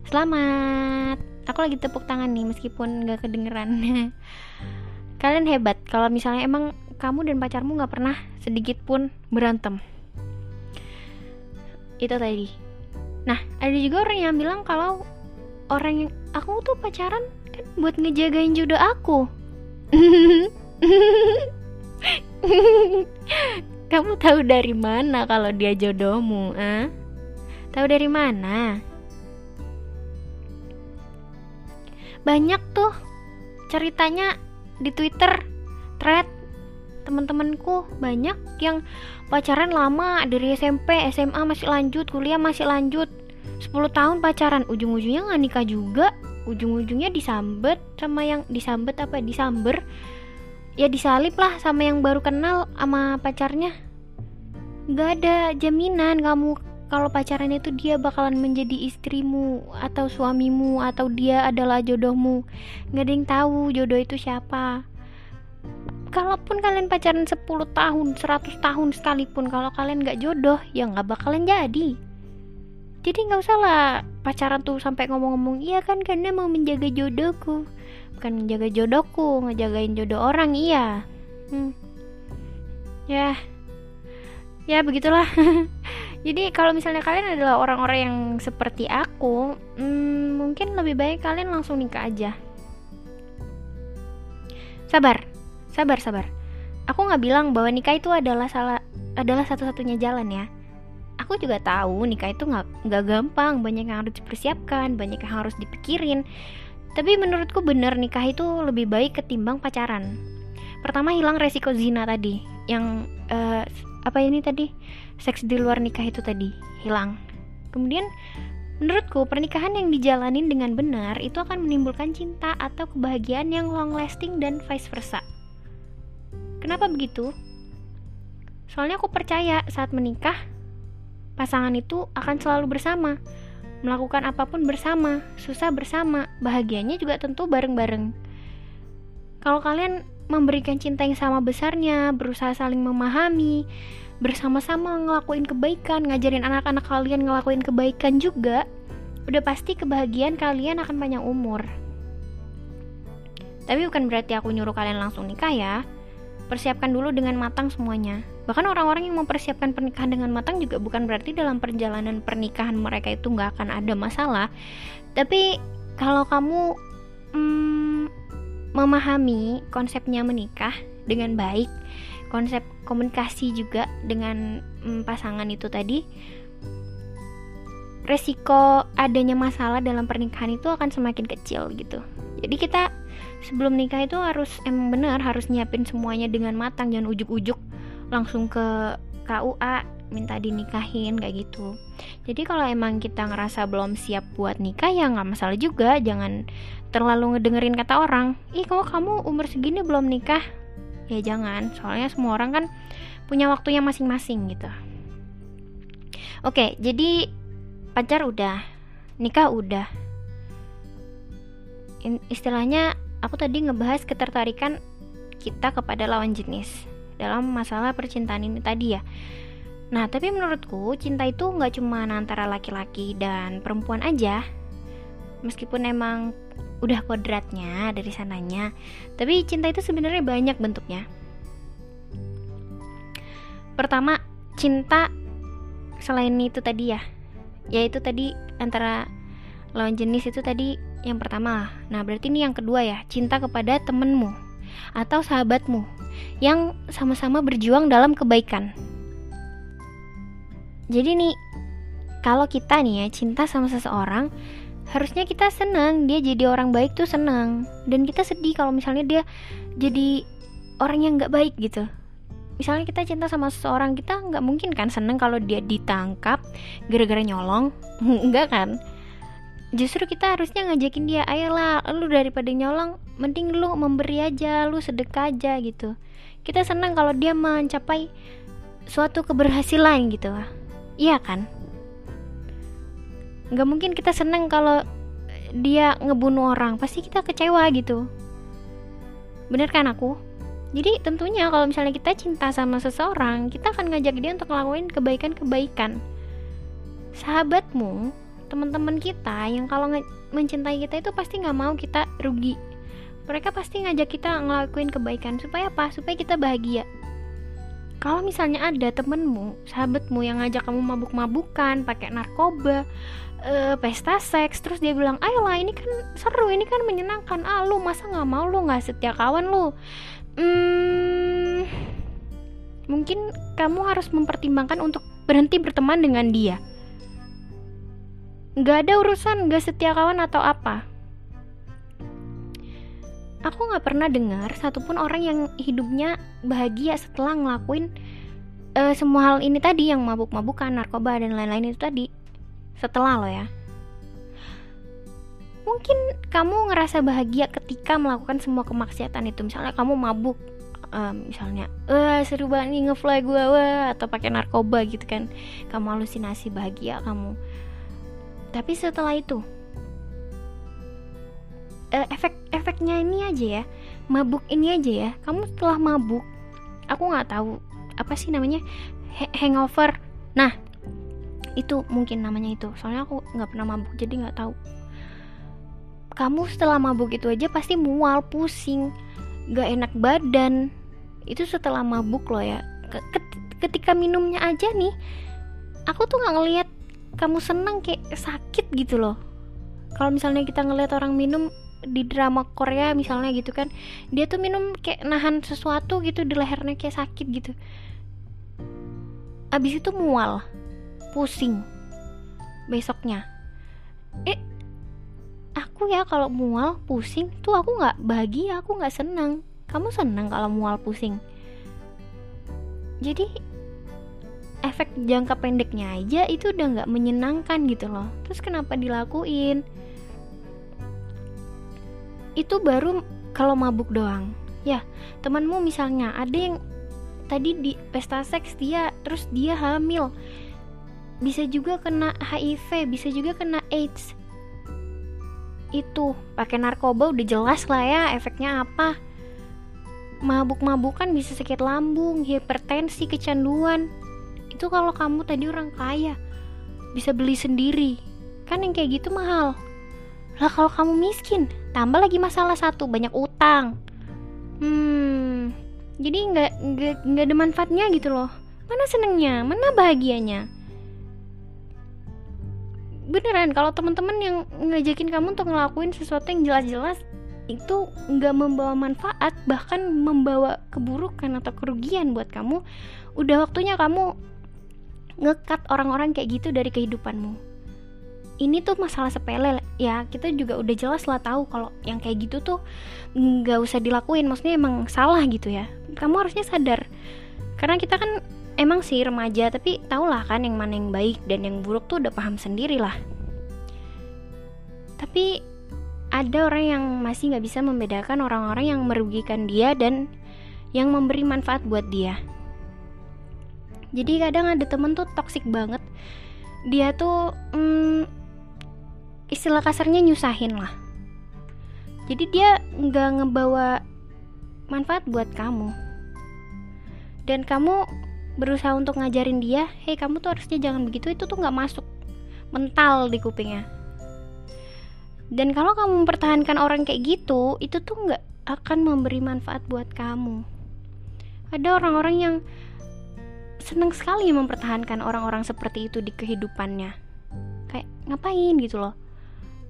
Selamat. Aku lagi tepuk tangan nih meskipun nggak kedengeran *laughs* kalian hebat. Kalau misalnya emang kamu dan pacarmu nggak pernah sedikit pun berantem. Itu tadi. Nah ada juga orang yang bilang kalau orang yang aku tuh pacaran kan buat ngejagain jodoh aku. *laughs* Kamu tahu dari mana kalau dia jodohmu ah tahu dari mana? Banyak tuh ceritanya di Twitter thread teman-temanku banyak yang pacaran lama dari SMP, SMA masih lanjut, kuliah masih lanjut. 10 tahun pacaran, ujung-ujungnya nggak nikah juga. Ujung-ujungnya disambet sama yang disambet apa disamber. Ya disalip lah sama yang baru kenal sama pacarnya. Nggak ada jaminan kamu kalau pacaran itu dia bakalan menjadi istrimu atau suamimu atau dia adalah jodohmu. Nggak ada yang tahu jodoh itu siapa. Kalaupun kalian pacaran 10 tahun 100 tahun sekalipun kalau kalian nggak jodoh ya nggak bakalan jadi. Jadi nggak usah lah pacaran tuh sampai ngomong-ngomong iya kan karena mau menjaga jodohku. Bukan menjaga jodohku ngejagain jodoh orang iya. Hmm. ya. Ya begitulah *laughs* jadi kalau misalnya kalian adalah orang-orang yang seperti aku hmm, mungkin lebih baik kalian langsung nikah aja. Sabar sabar sabar. Aku nggak bilang bahwa nikah itu adalah salah adalah satu-satunya jalan ya. Aku juga tahu nikah itu nggak nggak gampang. Banyak yang harus dipersiapkan banyak yang harus dipikirin. Tapi menurutku bener nikah itu lebih baik ketimbang pacaran. Pertama hilang resiko zina tadi yang uh, apa ini tadi? Seks di luar nikah itu tadi hilang. Kemudian menurutku pernikahan yang dijalanin dengan benar itu akan menimbulkan cinta atau kebahagiaan yang long lasting dan vice versa. Kenapa begitu? Soalnya aku percaya saat menikah Pasangan itu akan selalu bersama, melakukan apa pun bersama, susah bersama, bahagianya juga tentu bareng-bareng. Kalau kalian memberikan cinta yang sama besarnya, berusaha saling memahami, bersama-sama ngelakuin kebaikan, ngajarin anak-anak kalian ngelakuin kebaikan juga, udah pasti kebahagiaan kalian akan panjang umur. Tapi bukan berarti aku nyuruh kalian langsung nikah ya. Persiapkan dulu dengan matang semuanya. Bahkan orang-orang yang mempersiapkan pernikahan dengan matang juga bukan berarti dalam perjalanan pernikahan mereka itu nggak akan ada masalah. Tapi kalau kamu hmm, memahami konsepnya menikah dengan baik, konsep komunikasi juga dengan hmm, pasangan itu tadi, resiko adanya masalah dalam pernikahan itu akan semakin kecil gitu. Jadi kita sebelum nikah itu harus emang benar harus nyiapin semuanya dengan matang jangan ujuk-ujuk langsung ke KUA minta dinikahin kayak gitu jadi kalau emang kita ngerasa belum siap buat nikah ya nggak masalah juga jangan terlalu ngedengerin kata orang. Ih kok kamu umur segini belum nikah? Ya jangan. Soalnya semua orang kan punya waktunya masing-masing gitu. Oke jadi pacar udah nikah udah. Istilahnya aku tadi ngebahas ketertarikan kita kepada lawan jenis dalam masalah percintaan ini tadi ya. Nah, tapi menurutku cinta itu nggak cuma antara laki-laki dan perempuan aja. Meskipun emang udah kodratnya dari sananya, tapi cinta itu sebenarnya banyak bentuknya. Pertama, cinta selain itu tadi ya, yaitu tadi antara lawan jenis itu tadi yang pertama. Nah, berarti ini yang kedua ya, cinta kepada temenmu atau sahabatmu yang sama-sama berjuang dalam kebaikan. Jadi nih, kalau kita nih ya cinta sama seseorang, harusnya kita senang dia jadi orang baik tuh senang dan kita sedih kalau misalnya dia jadi orang yang nggak baik gitu. Misalnya kita cinta sama seseorang, kita nggak mungkin kan seneng kalau dia ditangkap gara-gara nyolong, *laughs* enggak kan? justru kita harusnya ngajakin dia ayolah lu daripada nyolong mending lu memberi aja lu sedekah aja gitu. Kita senang kalau dia mencapai suatu keberhasilan gitu. Iya kan nggak mungkin kita senang kalau dia ngebunuh orang. Pasti kita kecewa gitu. Bener kan aku? Jadi tentunya kalau misalnya kita cinta sama seseorang kita akan ngajak dia untuk ngelakuin kebaikan-kebaikan. Sahabatmu teman-teman kita yang kalau mencintai kita itu pasti nggak mau kita rugi. Mereka pasti ngajak kita ngelakuin kebaikan. Supaya apa? Supaya kita bahagia. Kalau misalnya ada temenmu sahabatmu yang ngajak kamu mabuk-mabukan pakai narkoba uh, pesta seks terus dia bilang ayolah ini kan seru ini kan menyenangkan. Ah lu masa nggak mau? Lu nggak setia kawan lu. Hmm, mungkin kamu harus mempertimbangkan untuk berhenti berteman dengan dia. Nggak ada urusan nggak setia kawan atau apa. Aku nggak pernah dengar satupun orang yang hidupnya bahagia setelah ngelakuin uh, semua hal ini tadi yang mabuk-mabukan, narkoba dan lain-lain itu tadi. Setelah lo ya. Mungkin kamu ngerasa bahagia ketika melakukan semua kemaksiatan itu. Misalnya kamu mabuk, um, misalnya, wah seru banget nih ngefly gue, wah atau pakai narkoba gitu kan. Kamu halusinasi bahagia kamu. Tapi setelah itu, uh, efek efeknya ini aja ya mabuk ini aja ya kamu setelah mabuk aku nggak tahu apa sih namanya hangover nah itu mungkin namanya itu. Soalnya aku nggak pernah mabuk jadi nggak tahu. Kamu setelah mabuk itu aja pasti mual pusing gak enak badan. Itu setelah mabuk loh ya. Ketika minumnya aja nih aku tuh nggak ngelihat kamu senang kayak sakit gitu loh. Kalau misalnya kita ngelihat orang minum di drama Korea misalnya gitu kan dia tuh minum kayak nahan sesuatu gitu di lehernya kayak sakit gitu. Abis itu mual pusing besoknya. Eh aku ya kalau mual pusing tuh aku nggak bahagia aku nggak senang. Kamu senang kalau mual pusing? Jadi efek jangka pendeknya aja itu udah nggak menyenangkan gitu loh. Terus kenapa dilakuin? Itu baru kalau mabuk doang. Ya temanmu misalnya ada yang tadi di pesta seks dia terus dia hamil bisa juga kena HIV bisa juga kena AIDS itu pakai narkoba udah jelas lah ya efeknya apa mabuk-mabukan bisa sakit lambung hipertensi kecanduan itu kalau kamu tadi orang kaya bisa beli sendiri kan yang kayak gitu mahal lah kalau kamu miskin, tambah lagi masalah satu, banyak utang. Hmm, jadi nggak nggak ada manfaatnya gitu loh. Mana senengnya, mana bahagianya? Beneran kalau teman-teman yang ngajakin kamu untuk ngelakuin sesuatu yang jelas-jelas itu nggak membawa manfaat bahkan membawa keburukan atau kerugian buat kamu. Udah waktunya kamu ngekat orang-orang kayak gitu dari kehidupanmu. Ini tuh masalah sepele ya. Kita juga udah jelas lah tahu kalau yang kayak gitu tuh nggak usah dilakuin. Maksudnya emang salah gitu ya. Kamu harusnya sadar. Karena kita kan emang sih remaja tapi tau lah kan yang mana yang baik dan yang buruk tuh udah paham sendiri lah tapi ada orang yang masih nggak bisa membedakan orang-orang yang merugikan dia dan yang memberi manfaat buat dia. Jadi kadang ada temen tuh toxic banget. Dia tuh hmm, istilah kasarnya nyusahin lah. Jadi dia nggak ngebawa manfaat buat kamu. Dan kamu berusaha untuk ngajarin dia hei kamu tuh harusnya jangan begitu itu tuh nggak masuk mental di kupingnya. Dan kalau kamu mempertahankan orang kayak gitu itu tuh nggak akan memberi manfaat buat kamu. Ada orang-orang yang senang sekali mempertahankan orang-orang seperti itu di kehidupannya. Kayak ngapain? gitu loh.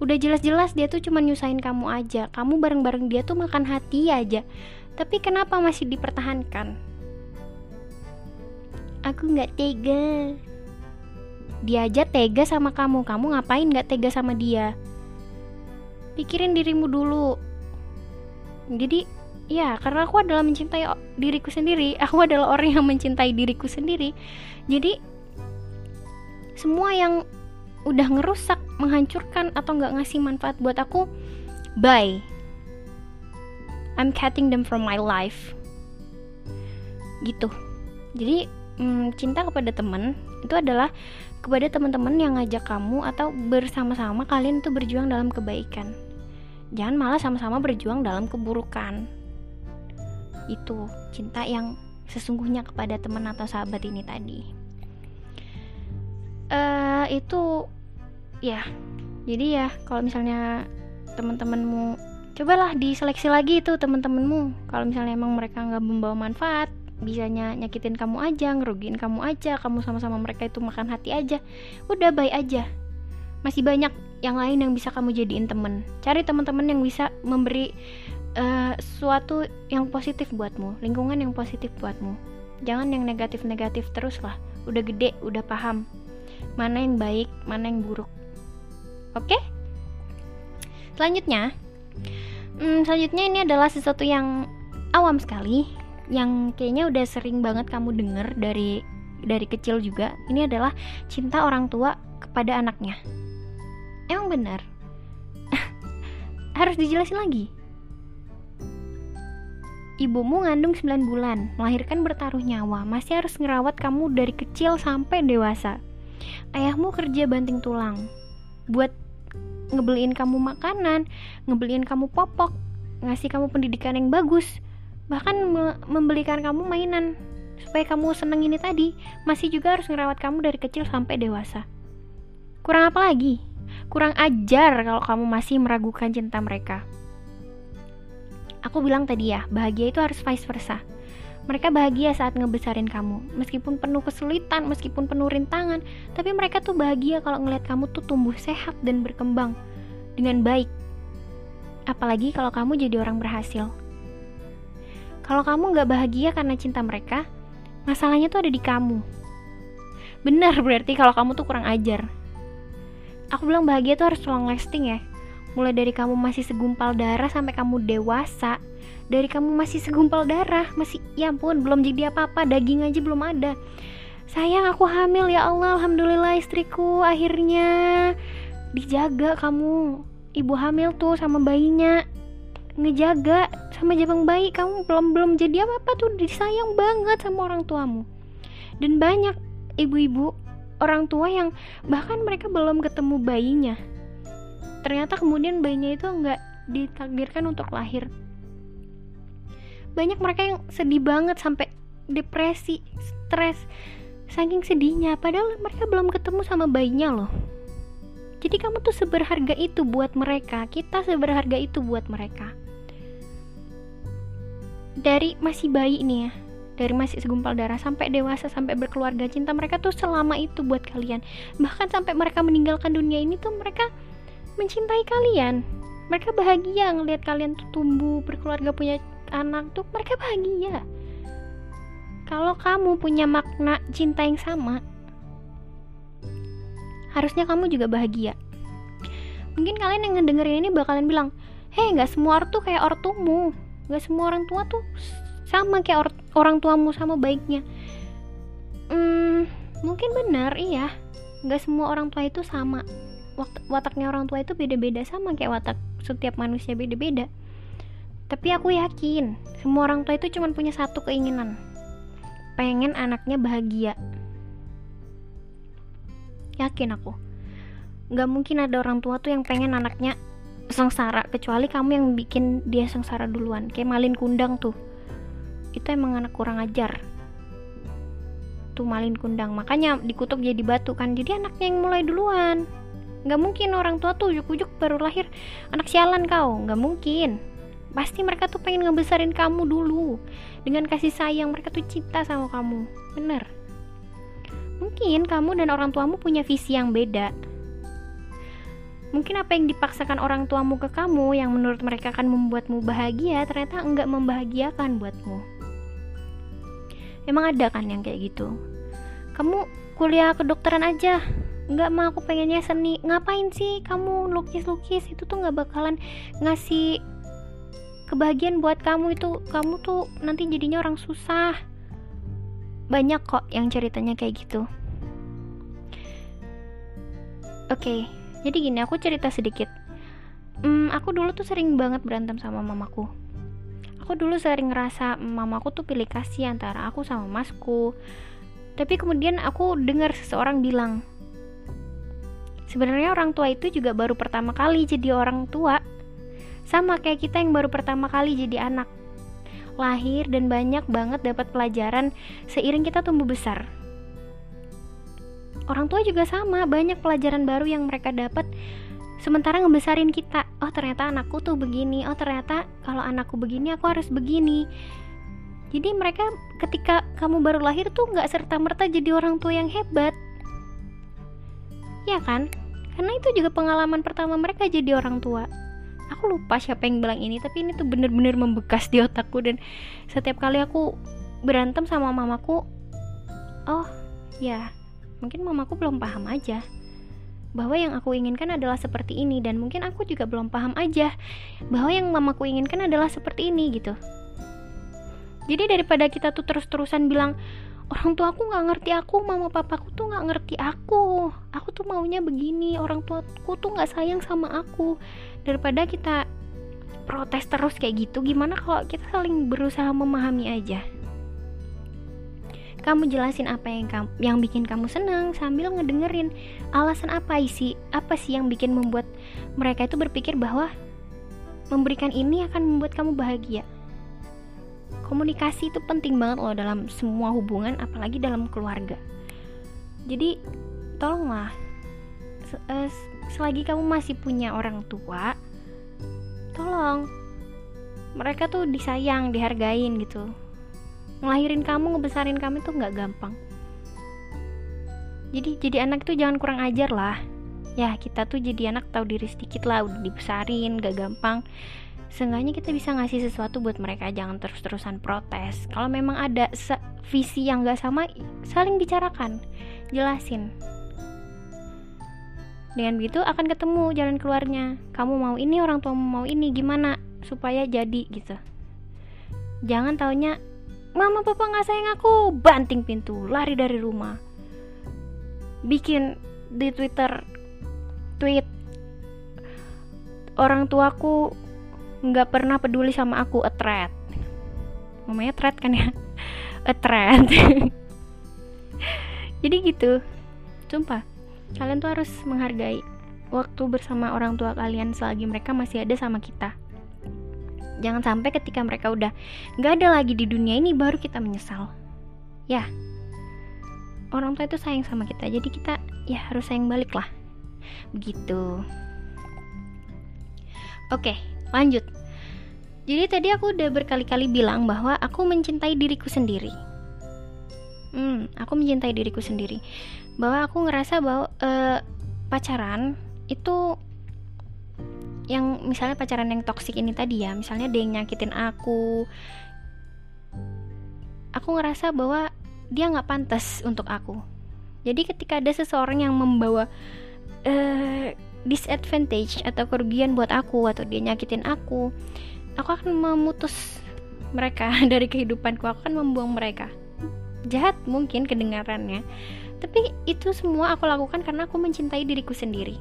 Udah jelas-jelas dia tuh cuma nyusahin kamu aja. Kamu bareng-bareng dia tuh makan hati aja. Tapi kenapa masih dipertahankan aku nggak tega dia aja tega sama kamu kamu ngapain nggak tega sama dia pikirin dirimu dulu jadi ya karena aku adalah mencintai diriku sendiri *laughs* aku adalah orang yang mencintai diriku sendiri jadi semua yang udah ngerusak, menghancurkan atau nggak ngasih manfaat buat aku, bye. I'm cutting them from my life. Gitu. Jadi hmm, cinta kepada teman itu adalah kepada teman-teman yang ngajak kamu atau bersama-sama kalian itu berjuang dalam kebaikan. Jangan malah sama-sama berjuang dalam keburukan. Itu cinta yang sesungguhnya kepada teman atau sahabat ini tadi uh, itu ya jadi ya kalau misalnya teman-temanmu cobalah diseleksi lagi itu teman-temanmu kalau misalnya emang mereka nggak membawa manfaat bisanya nyakitin kamu aja ngerugiin kamu aja kamu sama-sama mereka itu makan hati aja udah baik aja. Masih banyak yang lain yang bisa kamu jadiin temen. Cari teman-teman yang bisa memberi uh, sesuatu yang positif buatmu lingkungan yang positif buatmu. Jangan yang negatif-negatif terus lah. Udah gede udah paham mana yang baik mana yang buruk. Oke? Okay? selanjutnya hmm, selanjutnya ini adalah sesuatu yang awam sekali yang kayaknya udah sering banget kamu denger dari dari kecil juga ini adalah cinta orang tua kepada anaknya Emang benar? *laughs* Harus dijelasin lagi. Ibumu ngandung 9 bulan, melahirkan bertaruh nyawa, masih harus ngerawat kamu dari kecil sampai dewasa. Ayahmu kerja banting tulang, buat ngebeliin kamu makanan, ngebeliin kamu popok, ngasih kamu pendidikan yang bagus, bahkan me membelikan kamu mainan supaya kamu seneng ini tadi, masih juga harus ngerawat kamu dari kecil sampai dewasa. Kurang apa lagi? Kurang ajar kalau kamu masih meragukan cinta mereka. Aku bilang tadi ya, bahagia itu harus vice versa. Mereka bahagia saat ngebesarin kamu, meskipun penuh kesulitan, meskipun penuh rintangan, tapi mereka tuh bahagia kalau ngeliat kamu tuh tumbuh sehat dan berkembang dengan baik. Apalagi kalau kamu jadi orang berhasil. Kalau kamu gak bahagia karena cinta mereka, masalahnya tuh ada di kamu. Benar berarti kalau kamu tuh kurang ajar. Aku bilang bahagia tuh harus long lasting ya. Mulai dari kamu masih segumpal darah sampai kamu dewasa. Dari kamu masih segumpal darah masih ya ampun belum jadi apa-apa daging aja belum ada. Sayang aku hamil ya Allah alhamdulillah istriku akhirnya dijaga kamu. Ibu hamil tuh sama bayinya ngejaga sama jabang bayi kamu. Belum belum jadi apa apa tuh. Disayang banget sama orang tuamu. Dan banyak ibu-ibu orang tua yang bahkan mereka belum ketemu bayinya. Ternyata kemudian bayinya itu nggak ditakdirkan untuk lahir. Banyak mereka yang sedih banget sampai depresi stres saking sedihnya. Padahal mereka belum ketemu sama bayinya loh. Jadi kamu tuh seberharga itu buat mereka. Kita seberharga itu buat mereka dari masih bayi nih ya dari masih segumpal darah sampai dewasa sampai berkeluarga cinta mereka tuh selama itu buat kalian. Bahkan sampai mereka meninggalkan dunia ini tuh mereka mencintai kalian. Mereka bahagia ngelihat kalian tuh tumbuh berkeluarga punya anak tuh mereka bahagia. Kalau kamu punya makna cinta yang sama harusnya kamu juga bahagia. Mungkin kalian yang ngedengerin ini bakalan bilang hei nggak semua orang tuh kayak ortumu nggak semua orang tua tuh sama kayak or orang tuamu sama baiknya. Hmm, mungkin benar iya. Nggak semua orang tua itu sama. Wataknya orang tua itu beda-beda sama kayak watak setiap manusia beda-beda. Tapi aku yakin semua orang tua itu cuma punya satu keinginan. Pengen anaknya bahagia. Yakin aku. Nggak mungkin ada orang tua tuh yang pengen anaknya sengsara kecuali kamu yang bikin dia sengsara duluan. Kayak malin kundang tuh. Itu emang anak kurang ajar. Tuh malin kundang. Makanya dikutuk jadi batu kan. Jadi anaknya yang mulai duluan. Nggak mungkin orang tua tuh ujuk-ujuk baru lahir anak sialan kau. Nggak mungkin. Pasti mereka tuh pengen ngebesarin kamu dulu. Dengan kasih sayang mereka tuh cinta sama kamu. Bener. Mungkin kamu dan orang tuamu punya visi yang beda mungkin apa yang dipaksakan orang tuamu ke kamu yang menurut mereka akan membuatmu bahagia ternyata enggak membahagiakan buatmu. Emang ada kan yang kayak gitu? Kamu kuliah kedokteran aja. Nggak mah aku pengennya seni. Ngapain sih kamu lukis-lukis? Itu tuh nggak bakalan ngasih kebahagiaan buat kamu. Itu kamu tuh nanti jadinya orang susah. Banyak kok yang ceritanya kayak gitu. Oke okay, jadi gini aku cerita sedikit. Hmm, aku dulu tuh sering banget berantem sama mamaku. Aku dulu sering ngerasa mamaku tuh pilih kasih antara aku sama masku. Tapi kemudian aku dengar seseorang bilang sebenarnya orang tua itu juga baru pertama kali jadi orang tua. Sama kayak kita yang baru pertama kali jadi anak. Lahir dan banyak banget dapat pelajaran seiring kita tumbuh besar orang tua juga sama banyak pelajaran baru yang mereka dapat sementara ngebesarin kita. Oh ternyata anakku tuh begini. Oh ternyata kalau anakku begini aku harus begini. Jadi mereka ketika kamu baru lahir tuh nggak serta merta jadi orang tua yang hebat. Ya kan? Karena itu juga pengalaman pertama mereka jadi orang tua. Aku lupa siapa yang bilang ini tapi ini tuh bener-bener membekas di otakku dan setiap kali aku berantem sama mamaku oh ya mungkin mamaku belum paham aja. Bahwa yang aku inginkan adalah seperti ini dan mungkin aku juga belum paham aja. Bahwa yang mamaku inginkan adalah seperti ini gitu. Jadi daripada kita tuh terus-terusan bilang orang tua aku nggak ngerti aku mama papaku tuh nggak ngerti aku. Aku tuh maunya begini orang tuaku tuh nggak sayang sama aku. Daripada kita protes terus kayak gitu gimana kalau kita saling berusaha memahami aja kamu jelasin apa yang kamu, yang bikin kamu senang sambil ngedengerin. Alasan apa sih apa sih yang bikin membuat mereka itu berpikir bahwa memberikan ini akan membuat kamu bahagia? Komunikasi itu penting banget loh dalam semua hubungan apalagi dalam keluarga. Jadi tolonglah eh, selagi kamu masih punya orang tua tolong. Mereka tuh disayang dihargain gitu ngelahirin kamu ngebesarin kamu tuh nggak gampang. Jadi jadi anak tuh jangan kurang ajar lah. Ya kita tuh jadi anak tahu diri sedikit lah udah dibesarin gak gampang. Seenggaknya kita bisa ngasih sesuatu buat mereka jangan terus-terusan protes. Kalau memang ada visi yang gak sama saling bicarakan jelasin. Dengan begitu akan ketemu jalan keluarnya. Kamu mau ini orang tua mau ini gimana supaya jadi gitu. Jangan taunya mama papa nggak sayang aku. Banting pintu lari dari rumah. Bikin di twitter tweet orang tuaku nggak pernah peduli sama aku. A threat. Namanya threat kan ya? *laughs* A threat. *laughs* Jadi gitu. Sumpah kalian tuh harus menghargai waktu bersama orang tua kalian selagi mereka masih ada sama kita jangan sampai ketika mereka udah nggak ada lagi di dunia ini baru kita menyesal. Ya. Orang tua itu sayang sama kita jadi kita ya harus sayang balik lah. Begitu. Oke lanjut. Jadi tadi aku udah berkali-kali bilang bahwa aku mencintai diriku sendiri. Hmm aku mencintai diriku sendiri. Bahwa aku ngerasa bahwa uh, pacaran itu yang misalnya pacaran yang toksik ini tadi ya misalnya dia yang nyakitin aku aku ngerasa bahwa dia nggak pantas untuk aku. Jadi ketika ada seseorang yang membawa uh, disadvantage atau kerugian buat aku atau dia nyakitin aku aku akan memutus mereka *laughs* dari kehidupanku aku akan membuang mereka. Jahat mungkin kedengarannya tapi itu semua aku lakukan karena aku mencintai diriku sendiri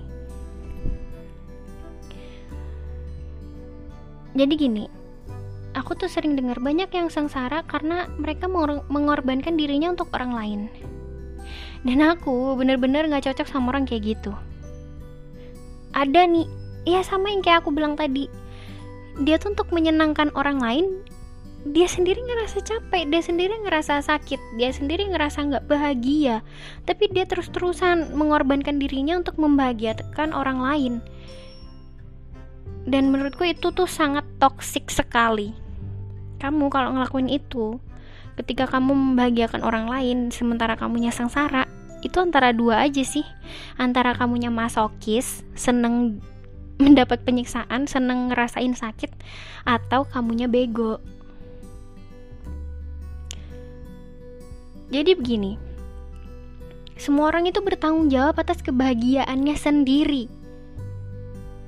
jadi gini aku tuh sering dengar banyak yang sengsara karena mereka mengorbankan dirinya untuk orang lain. Dan aku bener-bener gak cocok sama orang kayak gitu. Ada nih ya sama yang kayak aku bilang tadi. Dia tuh untuk menyenangkan orang lain dia sendiri ngerasa capek, dia sendiri ngerasa sakit, dia sendiri ngerasa nggak bahagia, tapi dia terus-terusan mengorbankan dirinya untuk membahagiakan orang lain. Dan menurutku itu tuh sangat toksik sekali. Kamu kalau ngelakuin itu, ketika kamu membahagiakan orang lain sementara kamunya sengsara, itu antara dua aja sih. Antara kamunya masokis seneng *laughs* mendapat penyiksaan seneng ngerasain sakit atau kamunya bego. Jadi begini semua orang itu bertanggung jawab atas kebahagiaannya sendiri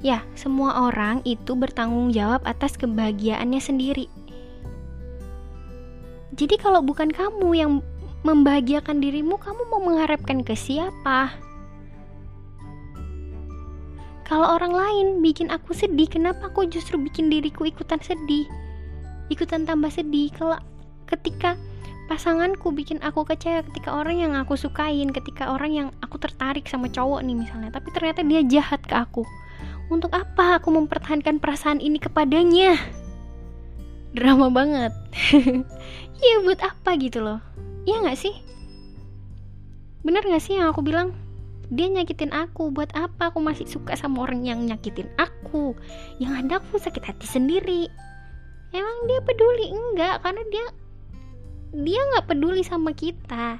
ya semua orang itu bertanggung jawab atas kebahagiaannya sendiri jadi kalau bukan kamu yang membahagiakan dirimu, kamu mau mengharapkan ke siapa? Kalau orang lain bikin aku sedih, kenapa aku justru bikin diriku ikutan sedih? Ikutan tambah sedih. Kalau ketika pasanganku bikin aku kecewa, ketika orang yang aku sukain, ketika orang yang aku tertarik sama cowok nih misalnya, tapi ternyata dia jahat ke aku. Untuk apa aku mempertahankan perasaan ini kepadanya? Drama banget. *laughs* ya buat apa gitu loh Iya gak sih? Bener gak sih yang aku bilang? Dia nyakitin aku, buat apa aku masih suka sama orang yang nyakitin aku? Yang ada aku sakit hati sendiri. Emang dia peduli? Enggak, karena dia dia nggak peduli sama kita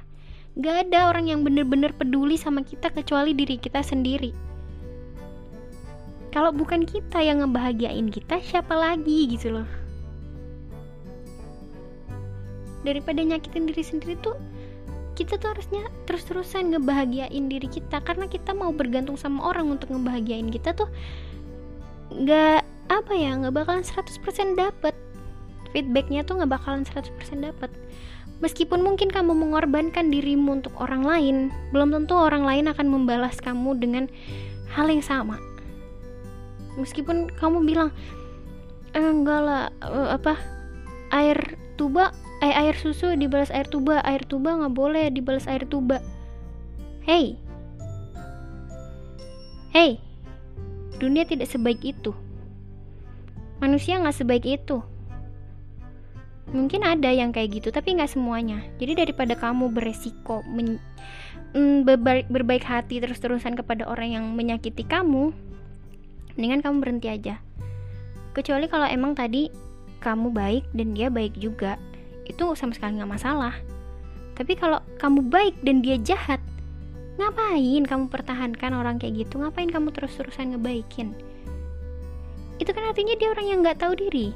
nggak ada orang yang bener-bener peduli sama kita kecuali diri kita sendiri kalau bukan kita yang ngebahagiain kita siapa lagi gitu loh. Daripada nyakitin diri sendiri tuh kita tuh harusnya terus-terusan ngebahagiain diri kita. Karena kita mau bergantung sama orang untuk ngebahagiain kita tuh nggak apa ya nggak bakalan 100% dapet. Feedbacknya tuh nggak bakalan 100% dapet. Meskipun mungkin kamu mengorbankan dirimu untuk orang lain, belum tentu orang lain akan membalas kamu dengan hal yang sama. Meskipun kamu bilang, eh, enggak lah, eh, apa air tuba, eh, air susu dibalas air tuba, air tuba nggak boleh dibalas air tuba. Hey, hey, dunia tidak sebaik itu. Manusia nggak sebaik itu mungkin ada yang kayak gitu tapi nggak semuanya jadi daripada kamu beresiko men, mm, berbaik, berbaik hati terus-terusan kepada orang yang menyakiti kamu mendingan kamu berhenti aja kecuali kalau emang tadi kamu baik dan dia baik juga itu sama sekali nggak masalah tapi kalau kamu baik dan dia jahat ngapain kamu pertahankan orang kayak gitu ngapain kamu terus-terusan ngebaikin itu kan artinya dia orang yang nggak tahu diri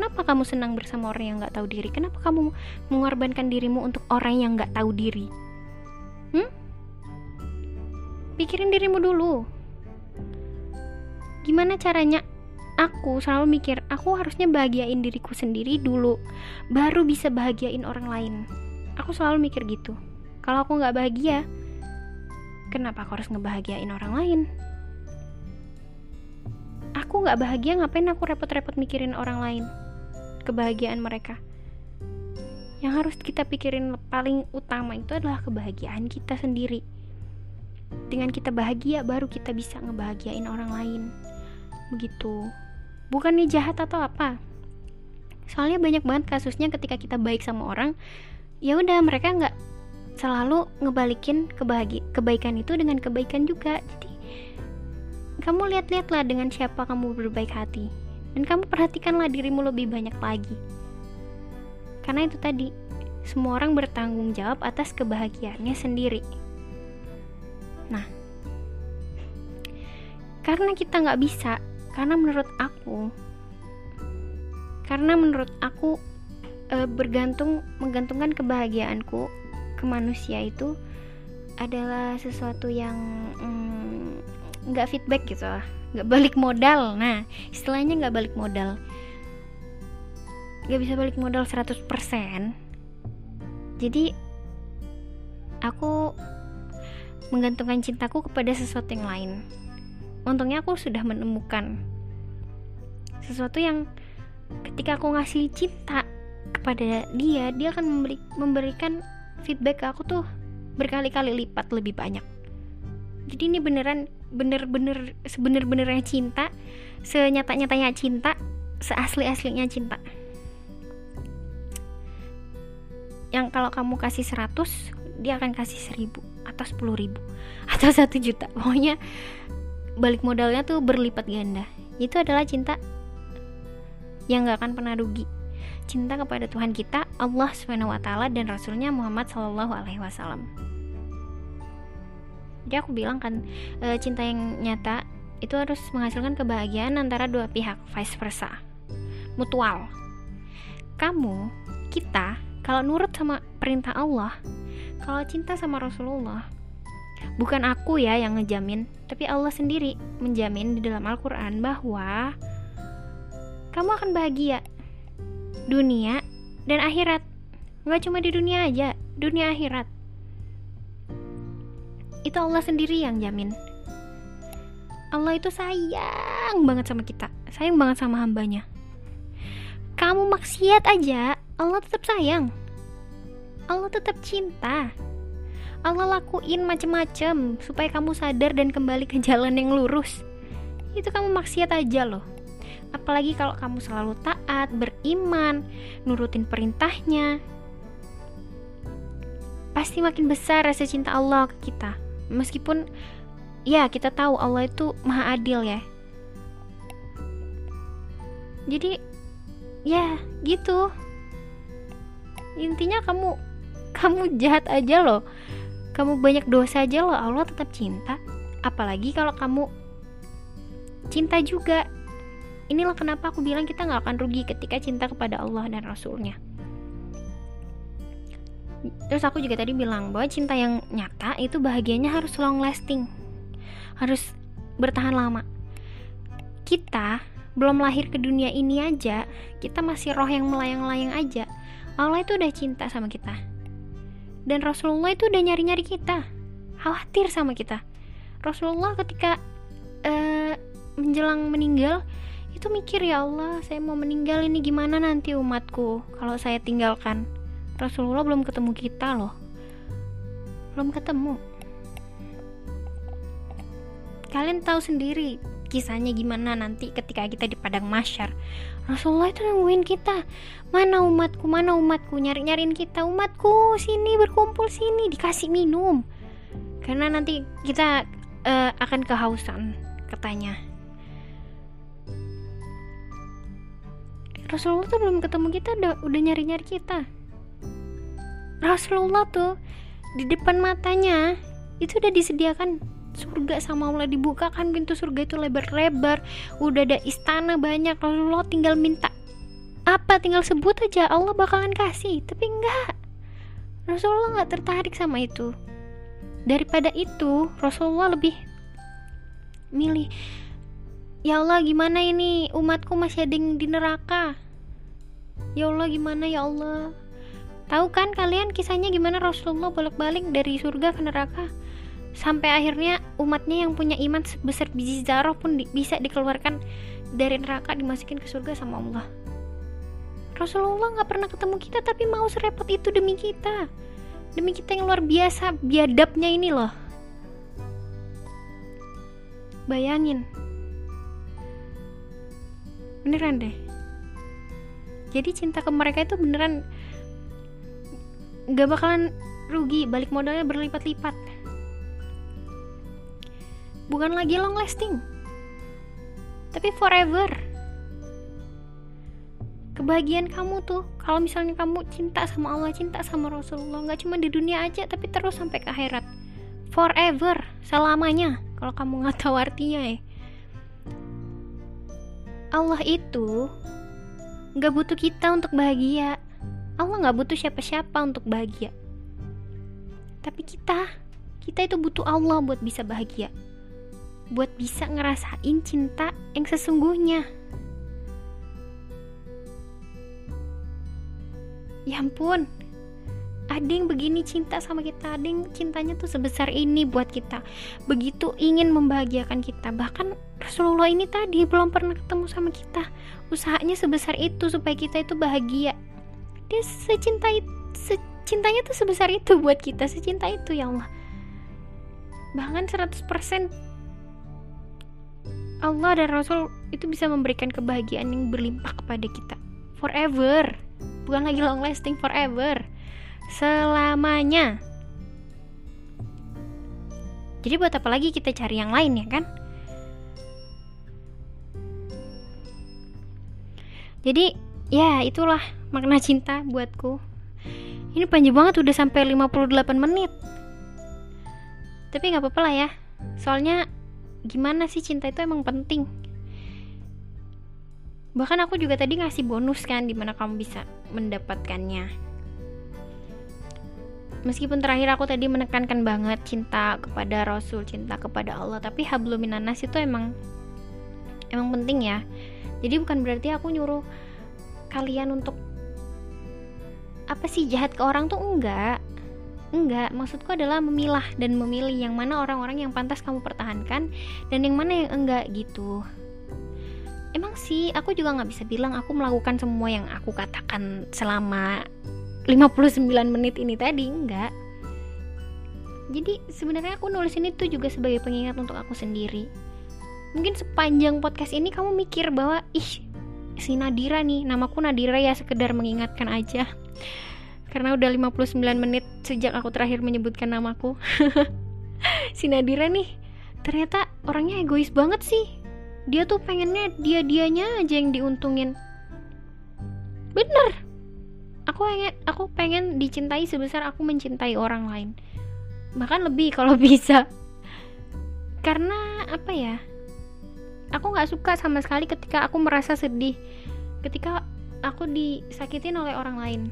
Kenapa kamu senang bersama orang yang gak tahu diri? Kenapa kamu mengorbankan dirimu untuk orang yang gak tahu diri? Hmm? Pikirin dirimu dulu. Gimana caranya? Aku selalu mikir, aku harusnya bahagiain diriku sendiri dulu, baru bisa bahagiain orang lain. Aku selalu mikir gitu. Kalau aku gak bahagia, kenapa aku harus ngebahagiain orang lain? aku gak bahagia ngapain aku repot-repot mikirin orang lain kebahagiaan mereka yang harus kita pikirin paling utama itu adalah kebahagiaan kita sendiri dengan kita bahagia baru kita bisa ngebahagiain orang lain begitu bukan nih jahat atau apa soalnya banyak banget kasusnya ketika kita baik sama orang ya udah mereka nggak selalu ngebalikin kebahagi kebaikan itu dengan kebaikan juga jadi kamu lihat-lihatlah dengan siapa kamu berbaik hati dan kamu perhatikanlah dirimu lebih banyak lagi. Karena itu tadi, semua orang bertanggung jawab atas kebahagiaannya sendiri. Nah, karena kita nggak bisa, karena menurut aku, karena menurut aku e, bergantung menggantungkan kebahagiaanku ke manusia itu adalah sesuatu yang mm, nggak mm, feedback gitu lah nggak balik modal. Nah istilahnya nggak balik modal. Nggak bisa balik modal 100% jadi aku menggantungkan cintaku kepada sesuatu yang lain untungnya aku sudah menemukan sesuatu yang ketika aku ngasih cinta kepada dia dia akan memberi, memberikan feedback ke aku tuh berkali-kali lipat lebih banyak. Jadi ini beneran bener-bener sebener-benernya cinta senyata-nyatanya cinta seasli-aslinya cinta. Yang kalau kamu kasih 100 dia akan kasih 1000 atau 10 ribu atau 1 juta. Pokoknya balik modalnya tuh berlipat ganda. Itu adalah cinta yang gak akan pernah rugi. Cinta kepada Tuhan kita Allah swt dan Rasulnya Muhammad Shallallahu Alaihi Wasallam. Jadi aku bilang kan e, cinta yang nyata itu harus menghasilkan kebahagiaan antara dua pihak vice versa. Mutual. Kamu kita kalau nurut sama perintah Allah kalau cinta sama Rasulullah bukan aku ya yang ngejamin tapi Allah sendiri menjamin di dalam Al-Quran bahwa kamu akan bahagia. Dunia dan akhirat. Nggak cuma di dunia aja dunia akhirat. Itu Allah sendiri yang jamin. Allah itu sayang banget sama kita sayang banget sama hambanya. Kamu maksiat aja Allah tetap sayang. Allah tetap cinta Allah lakuin macem-macem supaya kamu sadar dan kembali ke jalan yang lurus. Itu kamu maksiat aja loh. Apalagi kalau kamu selalu taat, beriman, nurutin perintahnya. Pasti makin besar rasa cinta Allah ke kita. Meskipun ya kita tahu Allah itu maha adil ya. Jadi ya gitu. Intinya kamu kamu jahat aja loh kamu banyak dosa aja loh Allah tetap cinta. Apalagi kalau kamu cinta juga. Inilah kenapa aku bilang kita nggak akan rugi ketika cinta kepada Allah dan Rasulnya. Terus aku juga tadi bilang bahwa cinta yang nyata itu bahagianya harus long lasting. Harus bertahan lama. Kita belum lahir ke dunia ini aja kita masih roh yang melayang-layang aja. Allah itu udah cinta sama kita dan Rasulullah itu udah nyari-nyari kita. Khawatir sama kita. Rasulullah ketika uh, menjelang meninggal itu mikir ya Allah saya mau meninggal ini gimana nanti umatku kalau saya tinggalkan? Rasulullah belum ketemu kita loh. Belum ketemu. Kalian tahu sendiri kisahnya gimana nanti ketika kita di padang masyar Rasulullah itu nungguin kita. Mana umatku mana umatku? Nyari nyariin kita. Umatku sini berkumpul sini. Dikasih minum. Karena nanti kita uh, akan kehausan katanya. Rasulullah tuh belum ketemu kita udah udah nyari nyari kita. Rasulullah tuh di depan matanya itu udah disediakan surga sama Allah dibukakan pintu surga itu lebar-lebar. Udah ada istana banyak Rasulullah tinggal minta apa? Tinggal sebut aja Allah bakalan kasih. Tapi enggak. Rasulullah nggak tertarik sama itu. Daripada itu Rasulullah lebih milih ya Allah gimana ini? Umatku masih ada di neraka. Ya Allah gimana? Ya Allah. Tahu kan kalian kisahnya gimana? Rasulullah bolak-balik dari surga ke neraka sampai akhirnya umatnya yang punya iman sebesar biji zarah pun di, bisa dikeluarkan dari neraka dimasukin ke surga sama Allah. Rasulullah nggak pernah ketemu kita tapi mau serepot itu demi kita. Demi kita yang luar biasa biadabnya ini loh. Bayangin. Beneran deh. Jadi cinta ke mereka itu beneran gak bakalan rugi balik modalnya berlipat-lipat bukan lagi long lasting. Tapi forever. Kebahagiaan kamu tuh kalau misalnya kamu cinta sama Allah cinta sama Rasulullah nggak cuma di dunia aja tapi terus sampai ke akhirat. Forever selamanya kalau kamu nggak tahu artinya ya. Allah itu nggak butuh kita untuk bahagia. Allah nggak butuh siapa-siapa untuk bahagia. Tapi kita kita itu butuh Allah buat bisa bahagia buat bisa ngerasain cinta yang sesungguhnya. Ya ampun ada yang begini cinta sama kita. Ada yang cintanya tuh sebesar ini buat kita. Begitu ingin membahagiakan kita. Bahkan Rasulullah ini tadi belum pernah ketemu sama kita. Usahanya sebesar itu supaya kita itu bahagia. Dia secinta secintanya tuh sebesar itu buat kita. Secinta itu ya Allah. Bahkan 100% Allah dan Rasul itu bisa memberikan kebahagiaan yang berlimpah kepada kita forever bukan lagi long lasting forever selamanya. Jadi buat apa lagi kita cari yang lain ya kan? Jadi ya itulah makna cinta buatku. Ini panjang banget udah sampai 58 menit. Tapi nggak apa-apa lah ya. Soalnya gimana sih cinta itu emang penting. Bahkan aku juga tadi ngasih bonus kan di mana kamu bisa mendapatkannya meskipun terakhir aku tadi menekankan banget cinta kepada Rasul, cinta kepada Allah, tapi habluminanas itu emang emang penting ya. Jadi bukan berarti aku nyuruh kalian untuk apa sih jahat ke orang tuh enggak. Enggak, maksudku adalah memilah dan memilih yang mana orang-orang yang pantas kamu pertahankan dan yang mana yang enggak gitu. Emang sih, aku juga nggak bisa bilang aku melakukan semua yang aku katakan selama 59 menit ini tadi enggak. Jadi sebenarnya aku nulis ini tuh juga sebagai pengingat untuk aku sendiri. Mungkin sepanjang podcast ini kamu mikir bahwa ih si Nadira nih namaku Nadira ya sekedar mengingatkan aja karena udah 59 menit sejak aku terakhir menyebutkan namaku. *laughs* Si Nadira nih ternyata orangnya egois banget sih. Dia tuh pengennya dia dianya aja yang diuntungin. Bener. Aku pengen aku pengen dicintai sebesar aku mencintai orang lain. Bahkan lebih kalau *laughs* bisa. Karena apa ya? Aku nggak suka sama sekali ketika aku merasa sedih. Ketika aku disakitin oleh orang lain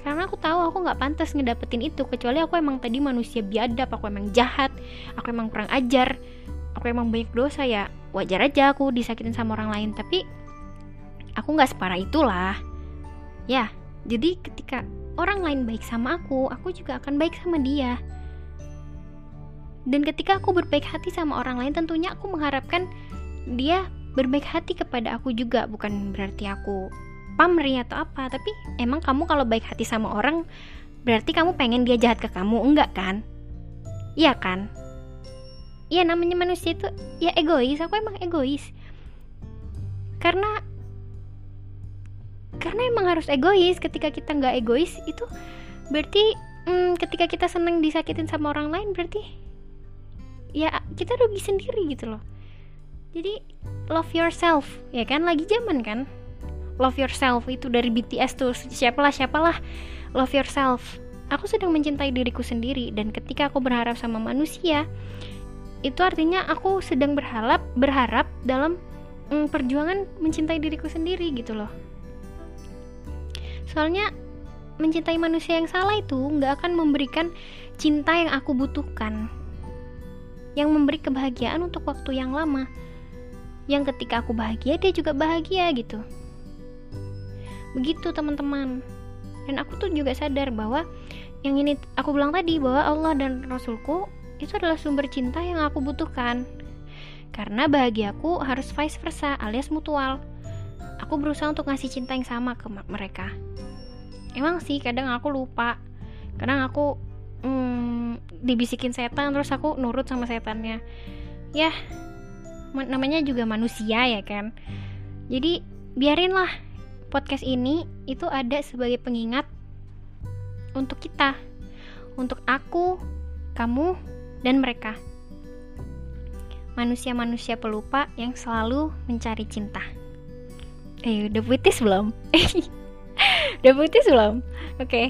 karena aku tahu aku nggak pantas ngedapetin itu kecuali aku emang tadi manusia biadab aku emang jahat aku emang kurang ajar aku emang banyak dosa ya wajar aja aku disakitin sama orang lain. Tapi aku nggak separah itulah. Ya jadi ketika orang lain baik sama aku aku juga akan baik sama dia. Dan ketika aku berbaik hati sama orang lain tentunya aku mengharapkan dia berbaik hati kepada aku juga bukan berarti aku pamrih atau apa tapi emang kamu kalau baik hati sama orang berarti kamu pengen dia jahat ke kamu? Enggak kan? Iya kan? Iya namanya manusia itu ya egois. Aku emang egois. Karena karena emang harus egois. Ketika kita nggak egois itu berarti hmm, ketika kita seneng disakitin sama orang lain berarti ya kita rugi sendiri gitu loh. Jadi love yourself. Ya kan? Lagi zaman kan love yourself itu dari BTS tuh. Siapalah siapalah. Love yourself. Aku sedang mencintai diriku sendiri dan ketika aku berharap sama manusia itu artinya aku sedang berharap berharap dalam mm, perjuangan mencintai diriku sendiri gitu loh. Soalnya mencintai manusia yang salah itu nggak akan memberikan cinta yang aku butuhkan. Yang memberi kebahagiaan untuk waktu yang lama. Yang ketika aku bahagia dia juga bahagia gitu begitu teman-teman. Dan aku tuh juga sadar bahwa yang ini aku bilang tadi bahwa Allah dan Rasulku itu adalah sumber cinta yang aku butuhkan. Karena bahagiaku harus vice versa alias mutual. Aku berusaha untuk ngasih cinta yang sama ke mereka. Emang sih kadang aku lupa. Kadang aku hmm, dibisikin setan terus aku nurut sama setannya. Ya namanya juga manusia ya kan? Jadi biarinlah podcast ini itu ada sebagai pengingat untuk kita, untuk aku, kamu, dan mereka. Manusia-manusia pelupa yang selalu mencari cinta. Eh, udah putus belum? *laughs* udah putus belum? Oke. Okay.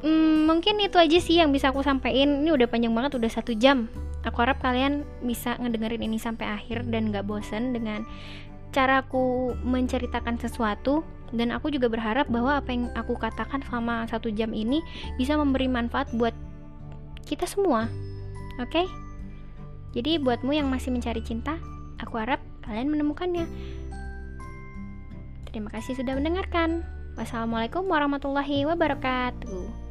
Hmm, mungkin itu aja sih yang bisa aku sampaikan. Ini udah panjang banget, udah satu jam. Aku harap kalian bisa ngedengerin ini sampai akhir dan gak bosen dengan caraku menceritakan sesuatu dan aku juga berharap bahwa apa yang aku katakan selama satu jam ini bisa memberi manfaat buat kita semua. Oke? Okay? jadi buatmu yang masih mencari cinta aku harap kalian menemukannya. Terima kasih sudah mendengarkan. Wassalamualaikum warahmatullahi wabarakatuh